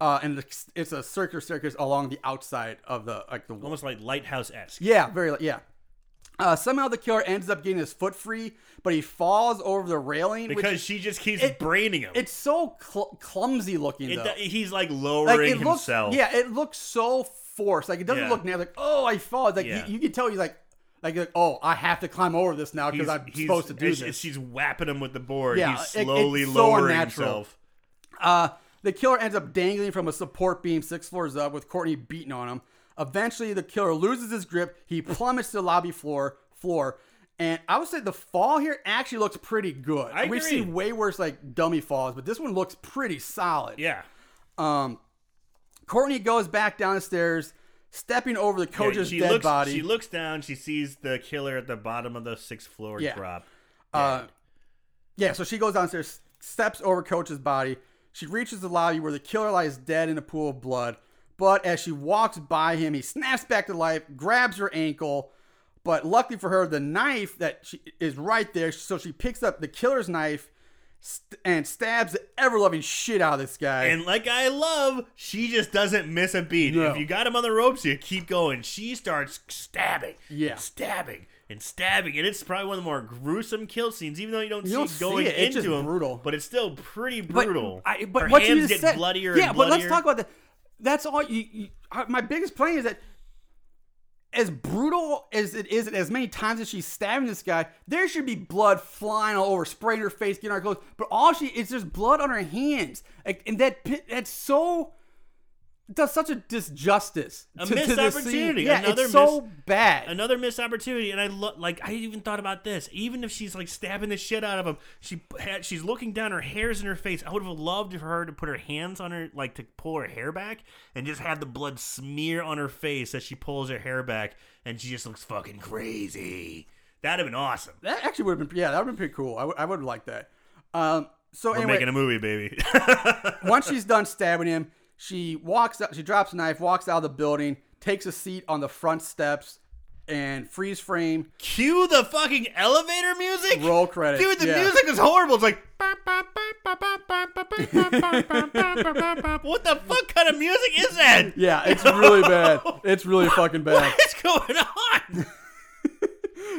Uh, and it's, it's a circular staircase along the outside of the like the wall. Almost like lighthouse esque. Yeah, very yeah. Uh, somehow the killer ends up getting his foot free, but he falls over the railing Because which she just keeps it- braining him. it's so cl- clumsy looking It though. do- he's like like lowering looks, himself. yeah, it looks so forced. Like it doesn't Yeah. look now like oh I fall. It's like Yeah. you, you can tell he's like like, like, oh I have to climb over this now because I'm supposed to do this. She's whapping him with the board. Yeah, he's slowly so lowering unnatural. himself. Uh, the killer ends up dangling from a support beam six floors up with Courtney beating on him. Eventually, the killer loses his grip. He plummets to the lobby floor. Floor, and I would say the fall here actually looks pretty good. I We've agree. seen way worse like dummy falls, but this one looks pretty solid. Yeah. Um, Courtney goes back down the stairs, stepping over the Yeah, coach's she dead looks, body. She looks down. She sees the killer at the bottom of the sixth floor Yeah. drop. Uh, yeah, so she goes downstairs, steps over Coach's body. She reaches the lobby where the killer lies dead in a pool of blood. But as she walks by him, he snaps back to life, grabs her ankle. But luckily for her, the knife that she is right there. So she picks up the killer's knife st- and stabs the ever loving shit out of this guy. And like I love, she just doesn't miss a beat. No. If you got him on the ropes, you keep going. She starts stabbing, Yeah. stabbing and stabbing, and it's probably one of the more gruesome kill scenes. Even though you don't You see don't it see going it. It's into just him, brutal. but it's still pretty But brutal. I, but Her what you hands just get said, bloodier. Yeah, and but let's talk about that. That's all. You, you, my biggest point is that as brutal as it is, as many times as she's stabbing this guy, there should be blood flying all over, spraying her face, getting her clothes. But all she is just blood on her hands, like, and that pit- that's so does such a disjustice. A to, missed to the opportunity. Scene. Yeah, Another it's so miss- bad. Another missed opportunity, and I look like I even thought about this. Even if she's like stabbing the shit out of him, she had, she's looking down. Her hair's in her face. I would have loved for her to put her hands on her, like to pull her hair back, and just have the blood smear on her face as she pulls her hair back, and she just looks fucking crazy. That'd have been awesome. that actually would have been yeah, that would have been pretty cool. I would I would have liked that. Um, so We're anyway, making a movie, baby. once she's done stabbing him, she walks out, she drops a knife, walks out of the building, takes a seat on the front steps, and freeze frame. Cue the fucking elevator music. Roll credits, Dude, the yeah. music is horrible. It's like. what the fuck kind of music is that? Yeah, it's really bad. It's really fucking bad. What's going on?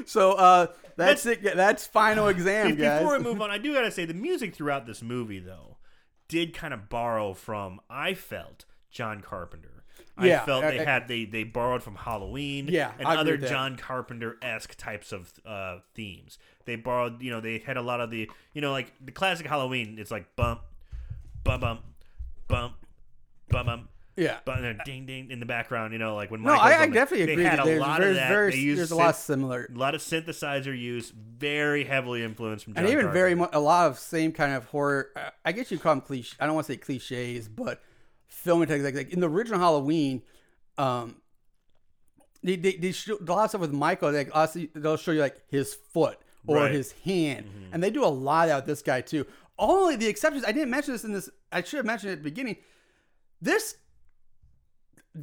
So uh, that's it. That's final exam, guys. Before we move on, I do gotta say the music throughout this movie though did kind of borrow from I felt John Carpenter. I Yeah, felt they I- I- had they they borrowed from Halloween Yeah, and I other. John Carpenter esque types of uh, themes. They borrowed, you know, they had a lot of the, you know, like the classic Halloween. It's like bump, bump, bump, bump, bump, bump. Yeah. But then ding ding in the background, you know, like when Michael. No, I, I definitely they agree. had a there's lot there's of that. very they used there's a lot synth- similar, a lot of synthesizer use, very heavily influenced from John and even very much a lot of same kind of horror. uh, I guess you call them cliche. I don't want to say cliches, but filming techniques. Like, like in the original Halloween, um, they they, they show a lot of stuff with Michael. Like they'll show you like his foot or Right. his hand, and they do a lot of that with this guy too. Only the exceptions. I didn't mention this in this. I should have mentioned it at the beginning. This.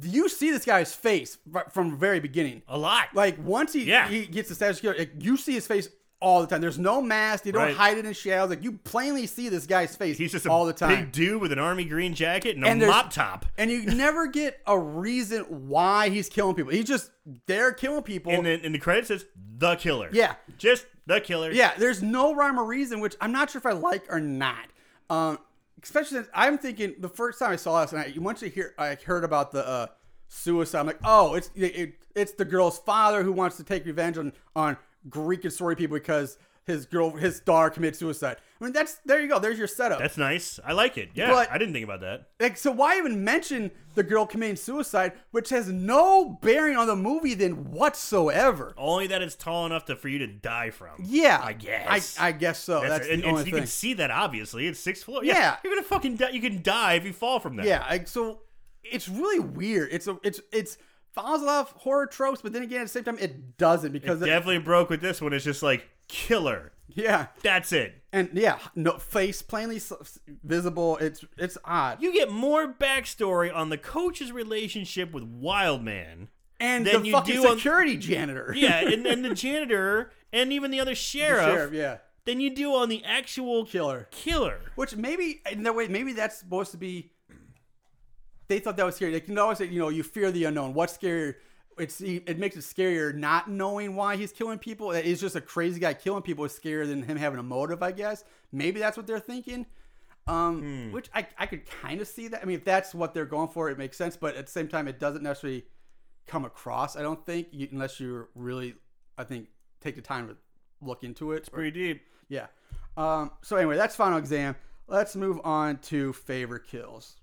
You see this guy's face from the very beginning. a lot. Like once he Yeah. he gets the status security, like, you see his face all the time. There's no mask. You don't Right. hide it in shadows. Like you plainly see this guy's face He's just a all the time. big dude with an army green jacket and a And there's- mop top. and you never get a reason why he's killing people. He's just there killing people. And then in the credits says the killer. Yeah. Just the killer. yeah, there's no rhyme or reason, which I'm not sure if I like or not. Um, especially since I'm thinking the first time I saw this, and I once you hear I heard about the uh, suicide, I'm like, oh, it's it, it's the girl's father who wants to take revenge on on Greek and story people because his girl his star committed suicide. I mean, that's there you go. There's your setup. That's nice. I like it. Yeah. But- I didn't think about that. like, so why even mention the girl committing suicide, which has no bearing on the movie then whatsoever? Only that it's tall enough to, for you to die from. Yeah, I guess. I, I guess so. That's, and, the and only you thing. can see that obviously. It's sixth floor. Yeah. You're gonna fucking die. You can die if you fall from that. Yeah, like, so it's really weird. It's a it's it's follows a lot of horror tropes, but then again at the same time it doesn't because it- Definitely broke with this one. It's just like killer. yeah, That's it. and yeah, no face plainly visible. It's it's odd. You get more backstory on the coach's relationship with Wildman. and then the you fucking do on- security janitor. Yeah, and, and the janitor and even the other The sheriff, sheriff, yeah, than you do on the actual killer. killer. Which maybe in that way, maybe that's supposed to be. They thought that was scary. They can always say, you know, you fear the unknown. What's scarier? It's it makes it scarier not knowing why he's killing people. That It's just a crazy guy killing people is scarier than him having a motive. I guess maybe that's what they're thinking. Um, Hmm. which I I could kind of see that. I mean, if that's what they're going for, it makes sense. But at the same time, it doesn't necessarily come across. I don't think you, unless you really, I think, take the time to look into it. Pretty deep. Yeah. Um, so anyway, that's final exam. Let's move on to favorite kills.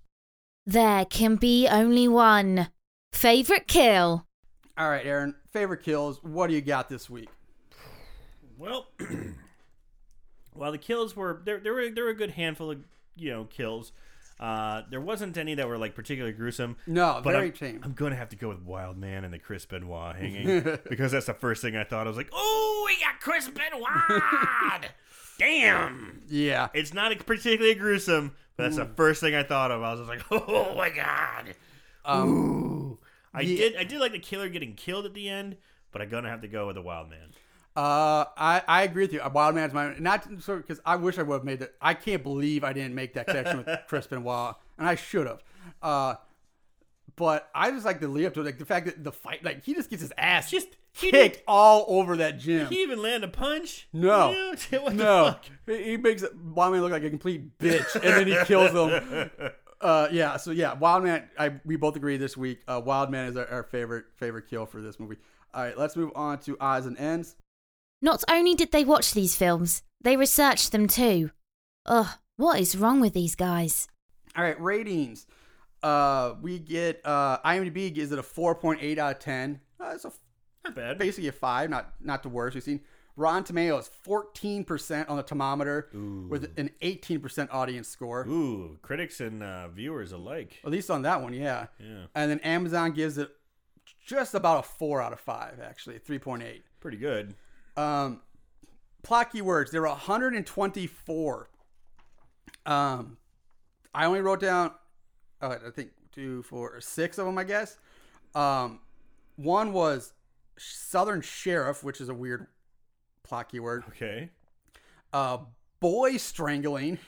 There can be only one. Favorite kill? All right, Aaron. Favorite kills. What do you got this week? Well, while the kills were there, there were there were a good handful of you know kills. Uh, there wasn't any that were like particularly gruesome. No, But very I'm, tame. I'm gonna have to go with Wild Man and the Chris Benoit hanging because that's the first thing I thought. I was like, "Oh, we got Chris Benoit! Damn!" Yeah. It's not particularly gruesome, but that's the Mm. first thing I thought of. I was just like, "Oh my god!" Um, Ooh. I yeah. did. I did like the killer getting killed at the end, but I'm gonna have to go with the Wild Man. Uh, I, I agree with you. Wild Man's my not because I wish I would have made that. I can't believe I didn't make that connection with Chris Benoit, and I should have. Uh, but I just like the lead up to it, like the fact that the fight, like he just gets his ass Just he kicked all over that gym. He even land a punch? No. Yeah, what the no, fuck? he he makes Wild Man look like a complete bitch, and then he kills them. Uh, yeah. So yeah, Wildman. I we both agree this week. Uh, Wildman is our, our favorite favorite kill for this movie. All right, let's move on to odds and ends. Not only did they watch these films, they researched them too. Ugh, what is wrong with these guys? All right, ratings. Uh, we get uh, IMDb gives it a 4.8 out of 10. Uh, it's a, Not bad. basically a five, not not the worst we've seen. Rotten Tomatoes 14% on the thermometer with an 18% audience score. Ooh, critics and uh, viewers alike. At least on that one, yeah. Yeah, And then Amazon gives it just about a four out of five, actually, 3.8. pretty good. Um, plot keywords. There were 124. Um, I only wrote down, uh, I think two, four, six of them, I guess. Um, one was Southern Sheriff, which is a weird plot keyword. Okay. Uh, boy strangling.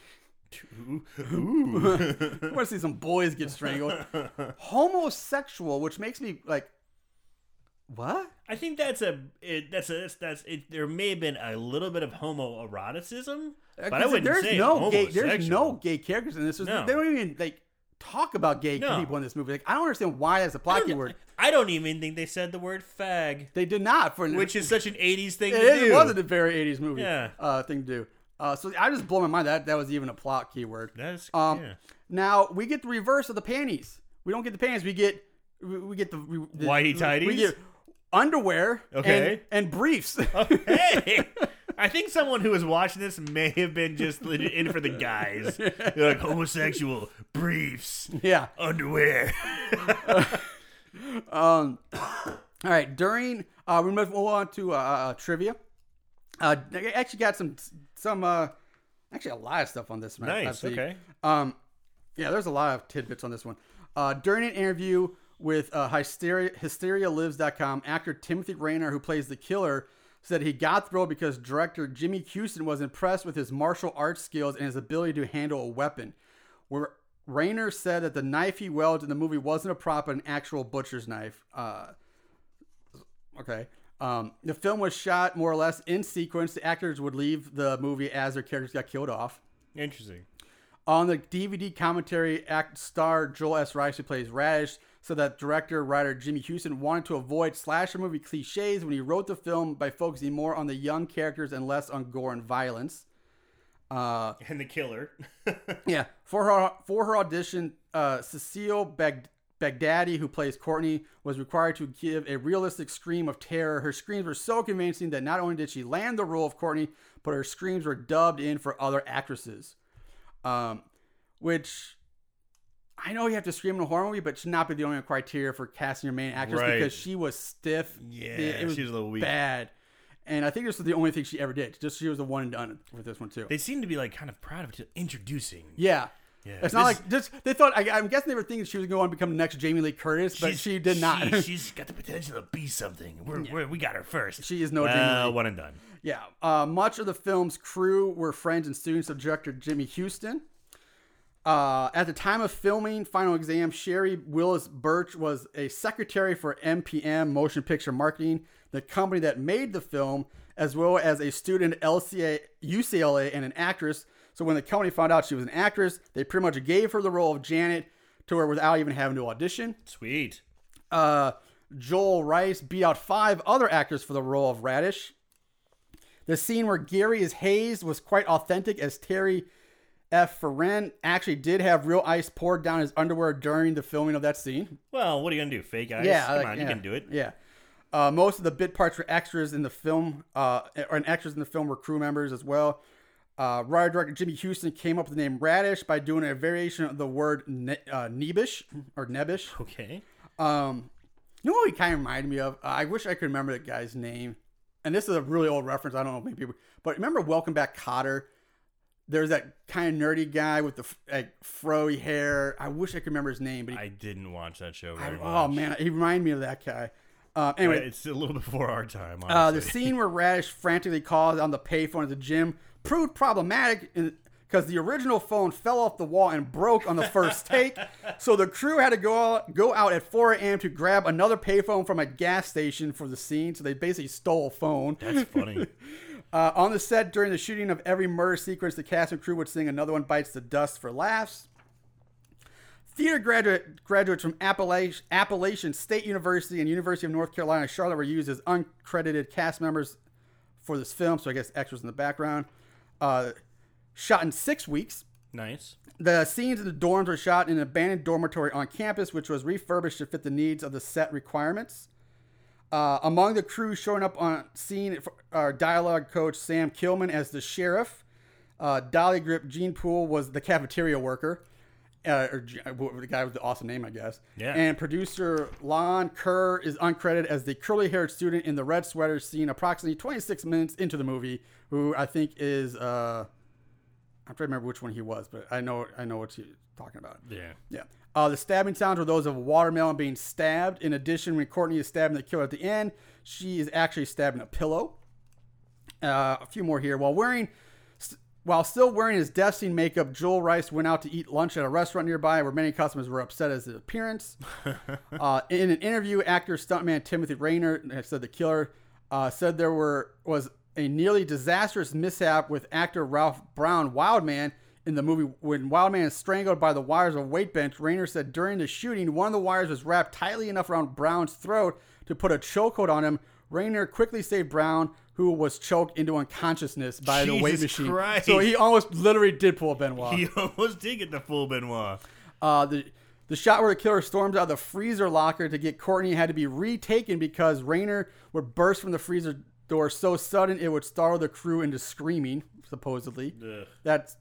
Ooh. I want to see some boys get strangled. Homosexual, which makes me like, what? I think that's a it, that's a that's, that's it, there may have been a little bit of homoeroticism, but I wouldn't there's say no gay. There's no gay characters in this. No. They don't even like talk about gay No. people in this movie. Like I don't understand why that's a plot keyword. I don't even think they said the word fag, They did not for which is such an '80s thing it, to is- do. wasn't a very 80s movie Yeah. uh, thing to do. Uh, so I just blow my mind that that was even a plot keyword. That's Um, yeah. Now we get the reverse of the panties. We don't get the panties. We get we, we get the, the Whitey We tighties? get underwear. Okay. And, and briefs. hey, I think someone who was watching this may have been just in for the guys. They're like homosexual briefs, yeah. underwear. Um, all right. During uh, we move on to uh, uh, trivia. Uh, I actually got some some uh, actually a lot of stuff on this. one, Nice, okay. Um, yeah, there's a lot of tidbits on this one. Uh, during an interview with uh, Hysteria, HysteriaLives.com, actor Timothy Raynor, who plays the killer, said he got the role because director Jimmy Huston was impressed with his martial arts skills and his ability to handle a weapon. Where Raynor said that the knife he wielded in the movie wasn't a prop, but an actual butcher's knife. Uh, okay. Um, the film was shot more or less in sequence. The actors would leave the movie as their characters got killed off. Interesting. On the DVD commentary, act star Joel S. Rice, who plays Radish, said that director writer Jimmy Huston wanted to avoid slasher movie cliches when he wrote the film by focusing more on the young characters and less on gore and violence. Uh, And the killer. yeah, for her for her audition, uh, Cecile Bag- Bagdadi, who plays Courtney, was required to give a realistic scream of terror. Her screams were so convincing that not only did she land the role of Courtney, but her screams were dubbed in for other actresses. Um, which I know you have to scream in a horror movie, but should not be the only criteria for casting your main actress Right. because she was stiff. Yeah, it, it was she was a little weak. bad. And I think this was the only thing she ever did. Just she was the one and done with this one too. they seem to be like kind of proud of it, introducing. Yeah. Yeah, It's not this- like just they thought. I, I'm guessing they were thinking she was going to become the next Jamie Lee Curtis, but she did not. she- she's got the potential to be something. We're, we're, we got her first. She is no well, Jamie Lee. one and done. yeah. Uh, much of the film's crew were friends and students of director Jimmy Huston. Uh, at the time of filming Final Exam, Sherry Willis Burch was a secretary for MPM Motion Picture Marketing, the company that made the film, as well as a student at LCA, UCLA and an actress. So when the company found out she was an actress, they pretty much gave her the role of Janet to her without even having to audition. Sweet. Uh, Joel Rice beat out five other actors for the role of Radish. The scene where Gary is hazed was quite authentic, as Terry F. Farren actually did have real ice poured down his underwear during the filming of that scene. Well, what are you gonna do? Fake ice? Yeah, come like, on, yeah, you can do it. Yeah. Uh, most of the bit parts were extras in the film, uh, or and extras in the film were crew members as well. Uh, writer director Jimmy Huston came up with the name Radish by doing a variation of the word ne- uh, Nebbish or Nebbish. Okay. Um, you know what he kind of reminded me of? Uh, I wish I could remember that guy's name. And this is a really old reference. I don't know if maybe people, but remember Welcome Back Kotter? There's that kind of nerdy guy with the like froy hair. I wish I could remember his name, but he, I didn't watch that show I- much. oh man, he reminded me of that guy. Uh, anyway, it's a little before our time. uh, the scene where Radish frantically calls on the payphone at the gym proved problematic because the original phone fell off the wall and broke on the first take. So the crew had to go out, go out at 4 a.m. to grab another payphone from a gas station for the scene. So they basically stole a phone. That's funny. Uh, on the set during the shooting of every murder sequence, the cast and crew would sing "Another One Bites the Dust" for laughs. Theater graduate graduates from Appalachian, Appalachian State University and University of North Carolina Charlotte were used as uncredited cast members for this film. So I guess extras in the background. Uh, shot in six weeks. Nice. The scenes in the dorms were shot in an abandoned dormitory on campus, which was refurbished to fit the needs of the set requirements. Uh, among the crew showing up on scene are dialogue coach Sam Kilman as the sheriff. Uh, Dolly Grip Gene Pool was the cafeteria worker, uh, or uh, the guy with the awesome name, I guess. Yeah. And producer Lon Kerr is uncredited as the curly-haired student in the red sweater seen approximately 26 minutes into the movie, who I think is uh, I'm trying to remember which one he was, but I know I know what you're talking about. Yeah. Yeah. Uh, the stabbing sounds were those of a watermelon being stabbed. In addition, when Courtney is stabbing the killer at the end, she is actually stabbing a pillow. Uh, a few more here. While wearing, while still wearing his death scene makeup, Joel Rice went out to eat lunch at a restaurant nearby, where many customers were upset at his appearance. uh, in an interview, actor stuntman Timothy Raynor said the killer uh, said there were was a nearly disastrous mishap with actor Ralph Brown, Wildman, in the movie when Wildman is strangled by the wires of a weight bench. Raynor said during the shooting, one of the wires was wrapped tightly enough around Brown's throat to put a chokehold on him. Raynor quickly saved Brown, who was choked into unconsciousness by the weight machine. Christ. So he almost literally did pull a Benoit. He almost did get the full Benoit. Uh, the the shot where the killer storms out of the freezer locker to get Courtney had to be retaken because Raynor would burst from the freezer door so sudden it would startle the crew into screaming. Supposedly, Ugh. that's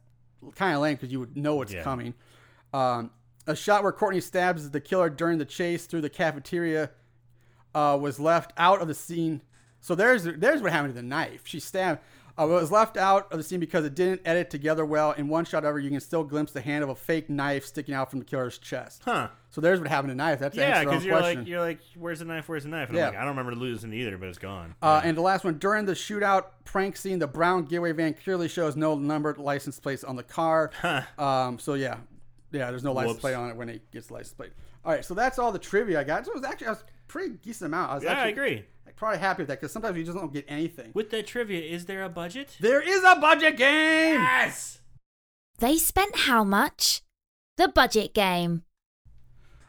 kind of lame because you would know what's Yeah. coming. Um, a shot where Courtney stabs the killer during the chase through the cafeteria uh, was left out of the scene. So there's there's what happened to the knife. She stabbed. Uh, it was left out of the scene because it didn't edit together well. In one shot, ever, you can still glimpse the hand of a fake knife sticking out from the killer's chest. Huh. So there's what happened to knife. That's the Yeah, because you're question. like you're like, where's the knife? Where's the knife? And Yeah. I'm like, I don't remember losing either, but it's gone. Uh, and the last one, during the shootout prank scene, the brown getaway van clearly shows no numbered license plates on the car. um, so yeah, yeah, there's no license Whoops. plate on it when it gets the license plate. All right, so that's all the trivia I got. So it was actually I was pretty decent amount. I was yeah, I agree. I'm probably happy with that because sometimes you just don't get anything. With that trivia, is there a budget? There is a budget game. Yes. They spent how much? The budget game.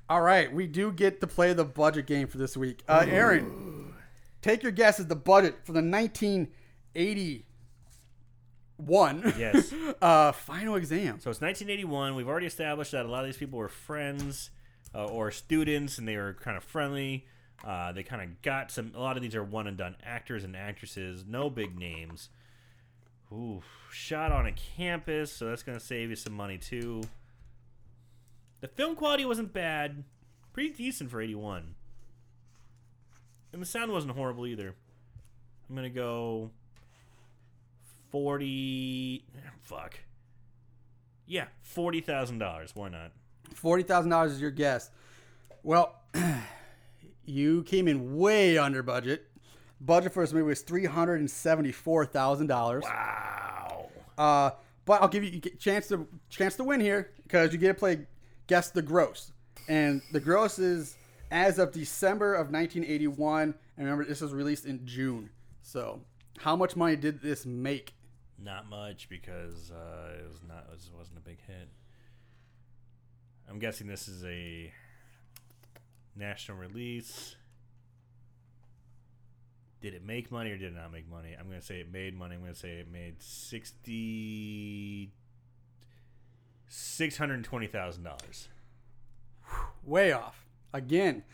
All right, we do get to play the budget game for this week. Uh, Aaron, take your guess at the budget for the 1981 Yes. uh, final exam. So it's 1981. We've already established that a lot of these people were friends uh, or students, and they were kind of friendly. Uh, they kind of got some. A lot of these are one and done actors and actresses. No big names. Ooh, shot on a campus, so that's gonna save you some money too. The film quality wasn't bad, pretty decent for 81, and the sound wasn't horrible either. I'm gonna go 40. Fuck. Yeah, forty thousand dollars. Why not? Forty thousand dollars is your guess. Well, you came in way under budget. Budget for this movie was three hundred and seventy-four thousand dollars. Wow. Uh, but I'll give you a chance to chance to win here because you get to play guess the gross, and the gross is as of December of 1981. And remember, this was released in June. So, how much money did this make? Not much because uh, it was not. It wasn't a big hit. I'm guessing this is a national release. Did it make money or did it not make money? I'm gonna say it made money. I'm gonna say it made sixty six hundred twenty thousand dollars. Way off again.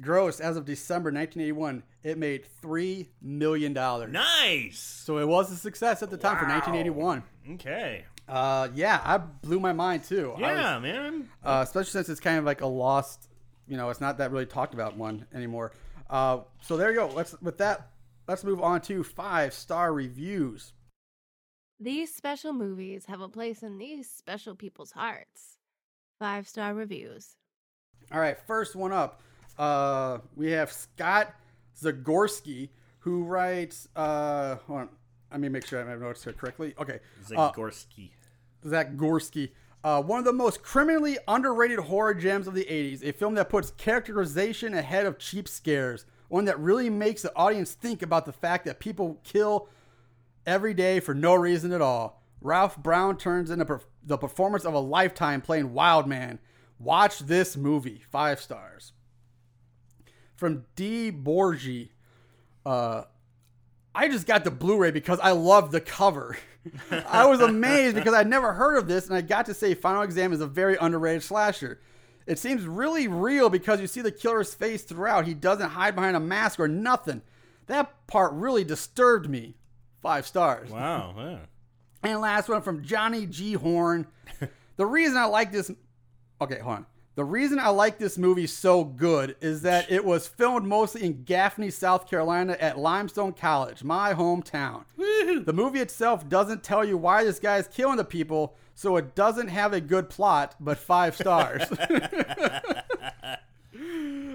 Gross as of December 1981, it made three million dollars. Nice. So it was a success at the time for 1981. Okay. Uh, yeah, I blew my mind too. I was- Yeah, man. uh, especially since it's kind of like a lost, you know, it's not that really talked about one anymore. Uh, so there you go. Let's with that, let's move on to five star reviews. These special movies have a place in these special people's hearts. Five star reviews. All right, first one up. Uh, we have Scott Zagorski who writes. Uh, hold on, let me make sure I have notes here correctly. Okay, Zagorski. uh, Zagorski. Uh, one of the most criminally underrated horror gems of the 80s. A film that puts characterization ahead of cheap scares. One that really makes the audience think about the fact that people kill every day for no reason at all. Ralph Brown turns into per- the performance of a lifetime playing Wild Man. Watch this movie. Five stars. From D. Borgi. Uh, I just got the Blu-ray because I love the cover. I was amazed because I'd never heard of this, and I got to say Final Exam is a very underrated slasher. It seems really real because you see the killer's face throughout. He doesn't hide behind a mask or nothing. That part really disturbed me. Five stars. Wow. Yeah. And last one from Johnny G. Horn. the reason I like this. Okay, hold on. The reason I like this movie so good is that it was filmed mostly in Gaffney, South Carolina at Limestone College, my hometown. The movie itself doesn't tell you why this guy is killing the people, so it doesn't have a good plot, but five stars.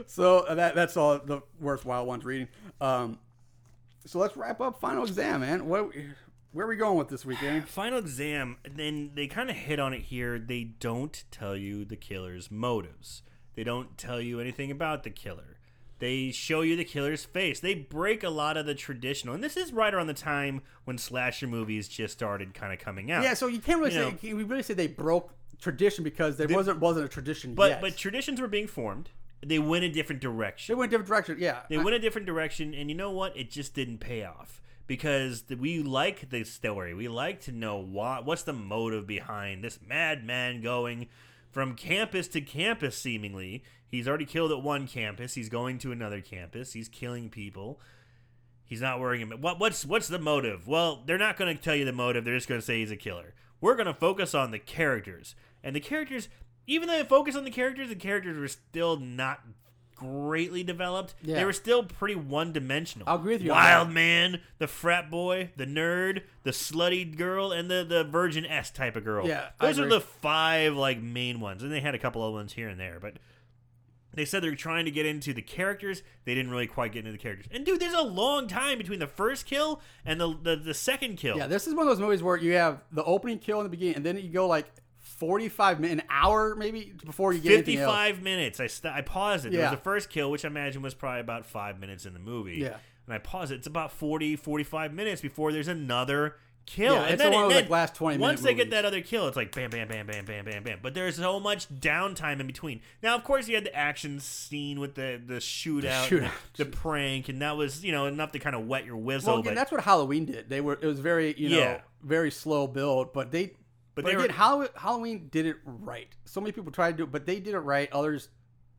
so uh, that that's all the worthwhile ones reading. Um, so let's wrap up final exam, man. What where are we going with this weekend? Final exam, then they kind of hit on it here. They don't tell you the killer's motives. They don't tell you anything about the killer. They show you the killer's face. They break a lot of the traditional, and this is right around the time when slasher movies just started kind of coming out. Yeah, so you can't really You say know. we really say they broke tradition because there wasn't wasn't a tradition but yet. but traditions were being formed. They went a different direction. they went a different direction. Yeah, They I- went a different direction, and you know what? It just didn't pay off because we like the story. We like to know what what's the motive behind this madman going from campus to campus. Seemingly, he's already killed at one campus. He's going to another campus. He's killing people. He's not worrying about what what's what's the motive. Well, they're not going to tell you the motive. They're just going to say he's a killer. We're going to focus on the characters, and the characters. Even though they focus on the characters, the characters were still not greatly developed. They were still pretty one dimensional. I'll agree with you Wild man, the frat boy, the nerd, the slutty girl, and the the virgin S type of girl. Yeah, I those are the five like main ones, and they had a couple of ones here and there, but. They said they're trying to get into the characters. They didn't really quite get into the characters. And dude, there's a long time between the first kill and the the, the second kill. yeah. This is one of those movies where you have the opening kill in the beginning, and then you go like forty five minutes, an hour maybe before you get anything else. 55 minutes. I st- I paused it. There Yeah. was the first kill, which I imagine was probably about five minutes in the movie. Yeah. And I paused it. It's about 40, 45 minutes before there's another kill. Yeah, and it's then, one of and then like, last 20 Once they get that other kill, it's like bam, bam, bam, bam, bam, bam, bam. But there's so much downtime in between. Now, of course, you had the action scene with the the shootout, and shootout. The, the prank, and that was you know enough to kind of wet your whistle. Well, again, but that's what Halloween did. They were it was very you know Yeah. very slow build, but they. But But, they again, were- Halloween, Halloween did it right. So many people tried to do it, but they did it right. Others,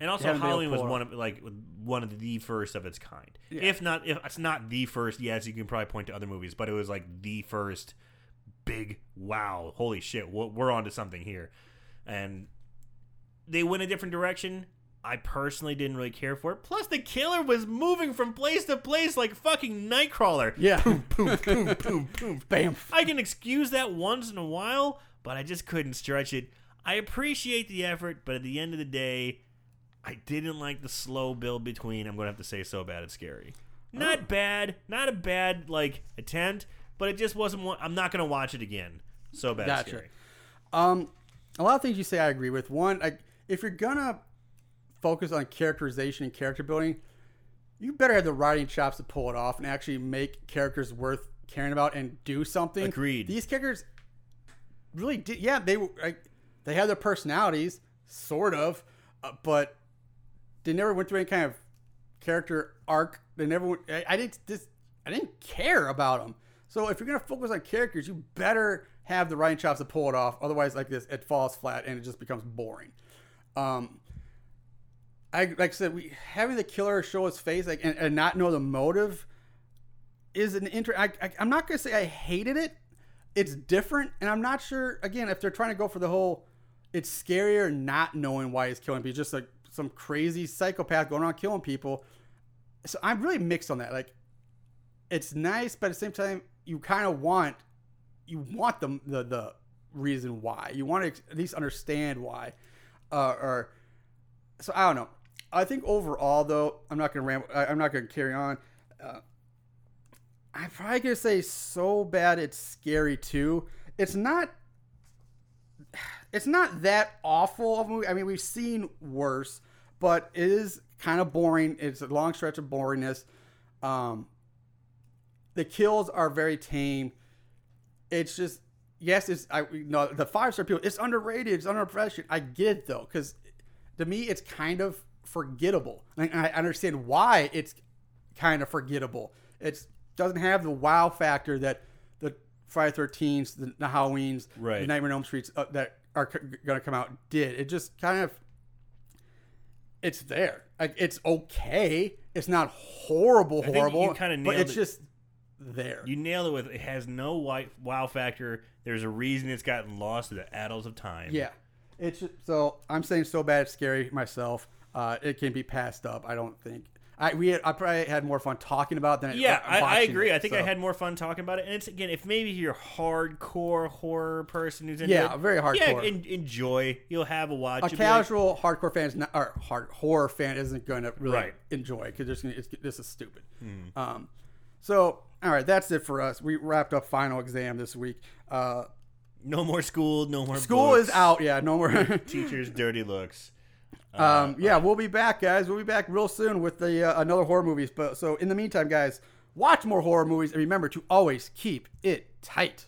And also, haven't been able to Halloween was one of like one of the first of its kind. Yeah. If not, if it's not the first, yes, you can probably point to other movies, but it was like the first big wow, holy shit, we're we're onto something here. And they went a different direction. I personally didn't really care for it. Plus, the killer was moving from place to place like fucking Nightcrawler. yeah, Boom, boom, boom, boom. Boom, bam. I can excuse that once in a while, but I just couldn't stretch it. I appreciate the effort, but at the end of the day, I didn't like the slow build between. I'm going to have to say so bad it's scary. Not Oh. bad, not a bad like attempt, but it just wasn't one. I'm not going to watch it again. So bad it's Gotcha. scary. Um, a lot of things you say I agree with. One, like if you're gonna focus on characterization and character building, you better have the writing chops to pull it off and actually make characters worth caring about and do something. Agreed. These characters really did. Yeah, they were. Like, they had their personalities, sort of, uh, but they never went through any kind of character arc. They never. Went, I, I didn't. This. I didn't care about them. So if you're gonna focus on characters, you better have the writing chops to pull it off. Otherwise, like this, it falls flat and it just becomes boring. Um, I like I said, we having the killer show his face like and, and not know the motive is an inter. I, I, I'm not gonna say I hated it. It's different, and I'm not sure again if they're trying to go for the whole. It's scarier not knowing why he's killing people. Just like some crazy psychopath going around killing people. So I'm really mixed on that. Like, it's nice, but at the same time, you kind of want you want the the the reason why. You want to at least understand why, uh, or so I don't know. I think overall, though, I'm not gonna ramble. I, I'm not gonna carry on. Uh, I'm probably gonna say so bad it's scary too. It's not. It's not that awful of a movie. I mean, we've seen worse, but it is kind of boring. It's a long stretch of boringness. Um, the kills are very tame. It's just yes, it's I no the five star people. It's underrated. It's underappreciated. I get it though because to me, it's kind of forgettable. And I understand why it's kind of forgettable. It doesn't have the wow factor that the Friday Thirteens, the, the Halloweens, the Right. Nightmare on Elm Streets uh, that are c- going to come out did. It just kind of it's there. Like it's okay. It's not horrible, think you horrible. kinda but it's it. just there. You nailed it with it has no wow factor. There's a reason it's gotten lost to the annals of time. Yeah, it's just, so I'm saying so bad it's scary myself. Uh, it can be passed up. I don't think. I we had, I probably had more fun talking about it than Yeah, I, I agree. it, I think I had more fun talking about it. And it's again, if maybe you're a hardcore horror person who's into Yeah, it, very Yeah, hardcore. en- enjoy. You'll have a watch. a You'll like, casual hardcore fan is not, or hard horror fan isn't going to really Right. enjoy because this is stupid. Hmm. Um, so all right, that's it for us. We wrapped up final exam this week. Uh, no more school. No more school books, is out. Yeah, no more. Teachers' dirty looks. Um, yeah, we'll be back, guys. We'll be back real soon with the uh, another horror movies. But so in the meantime, guys, watch more horror movies and remember to always keep it tight.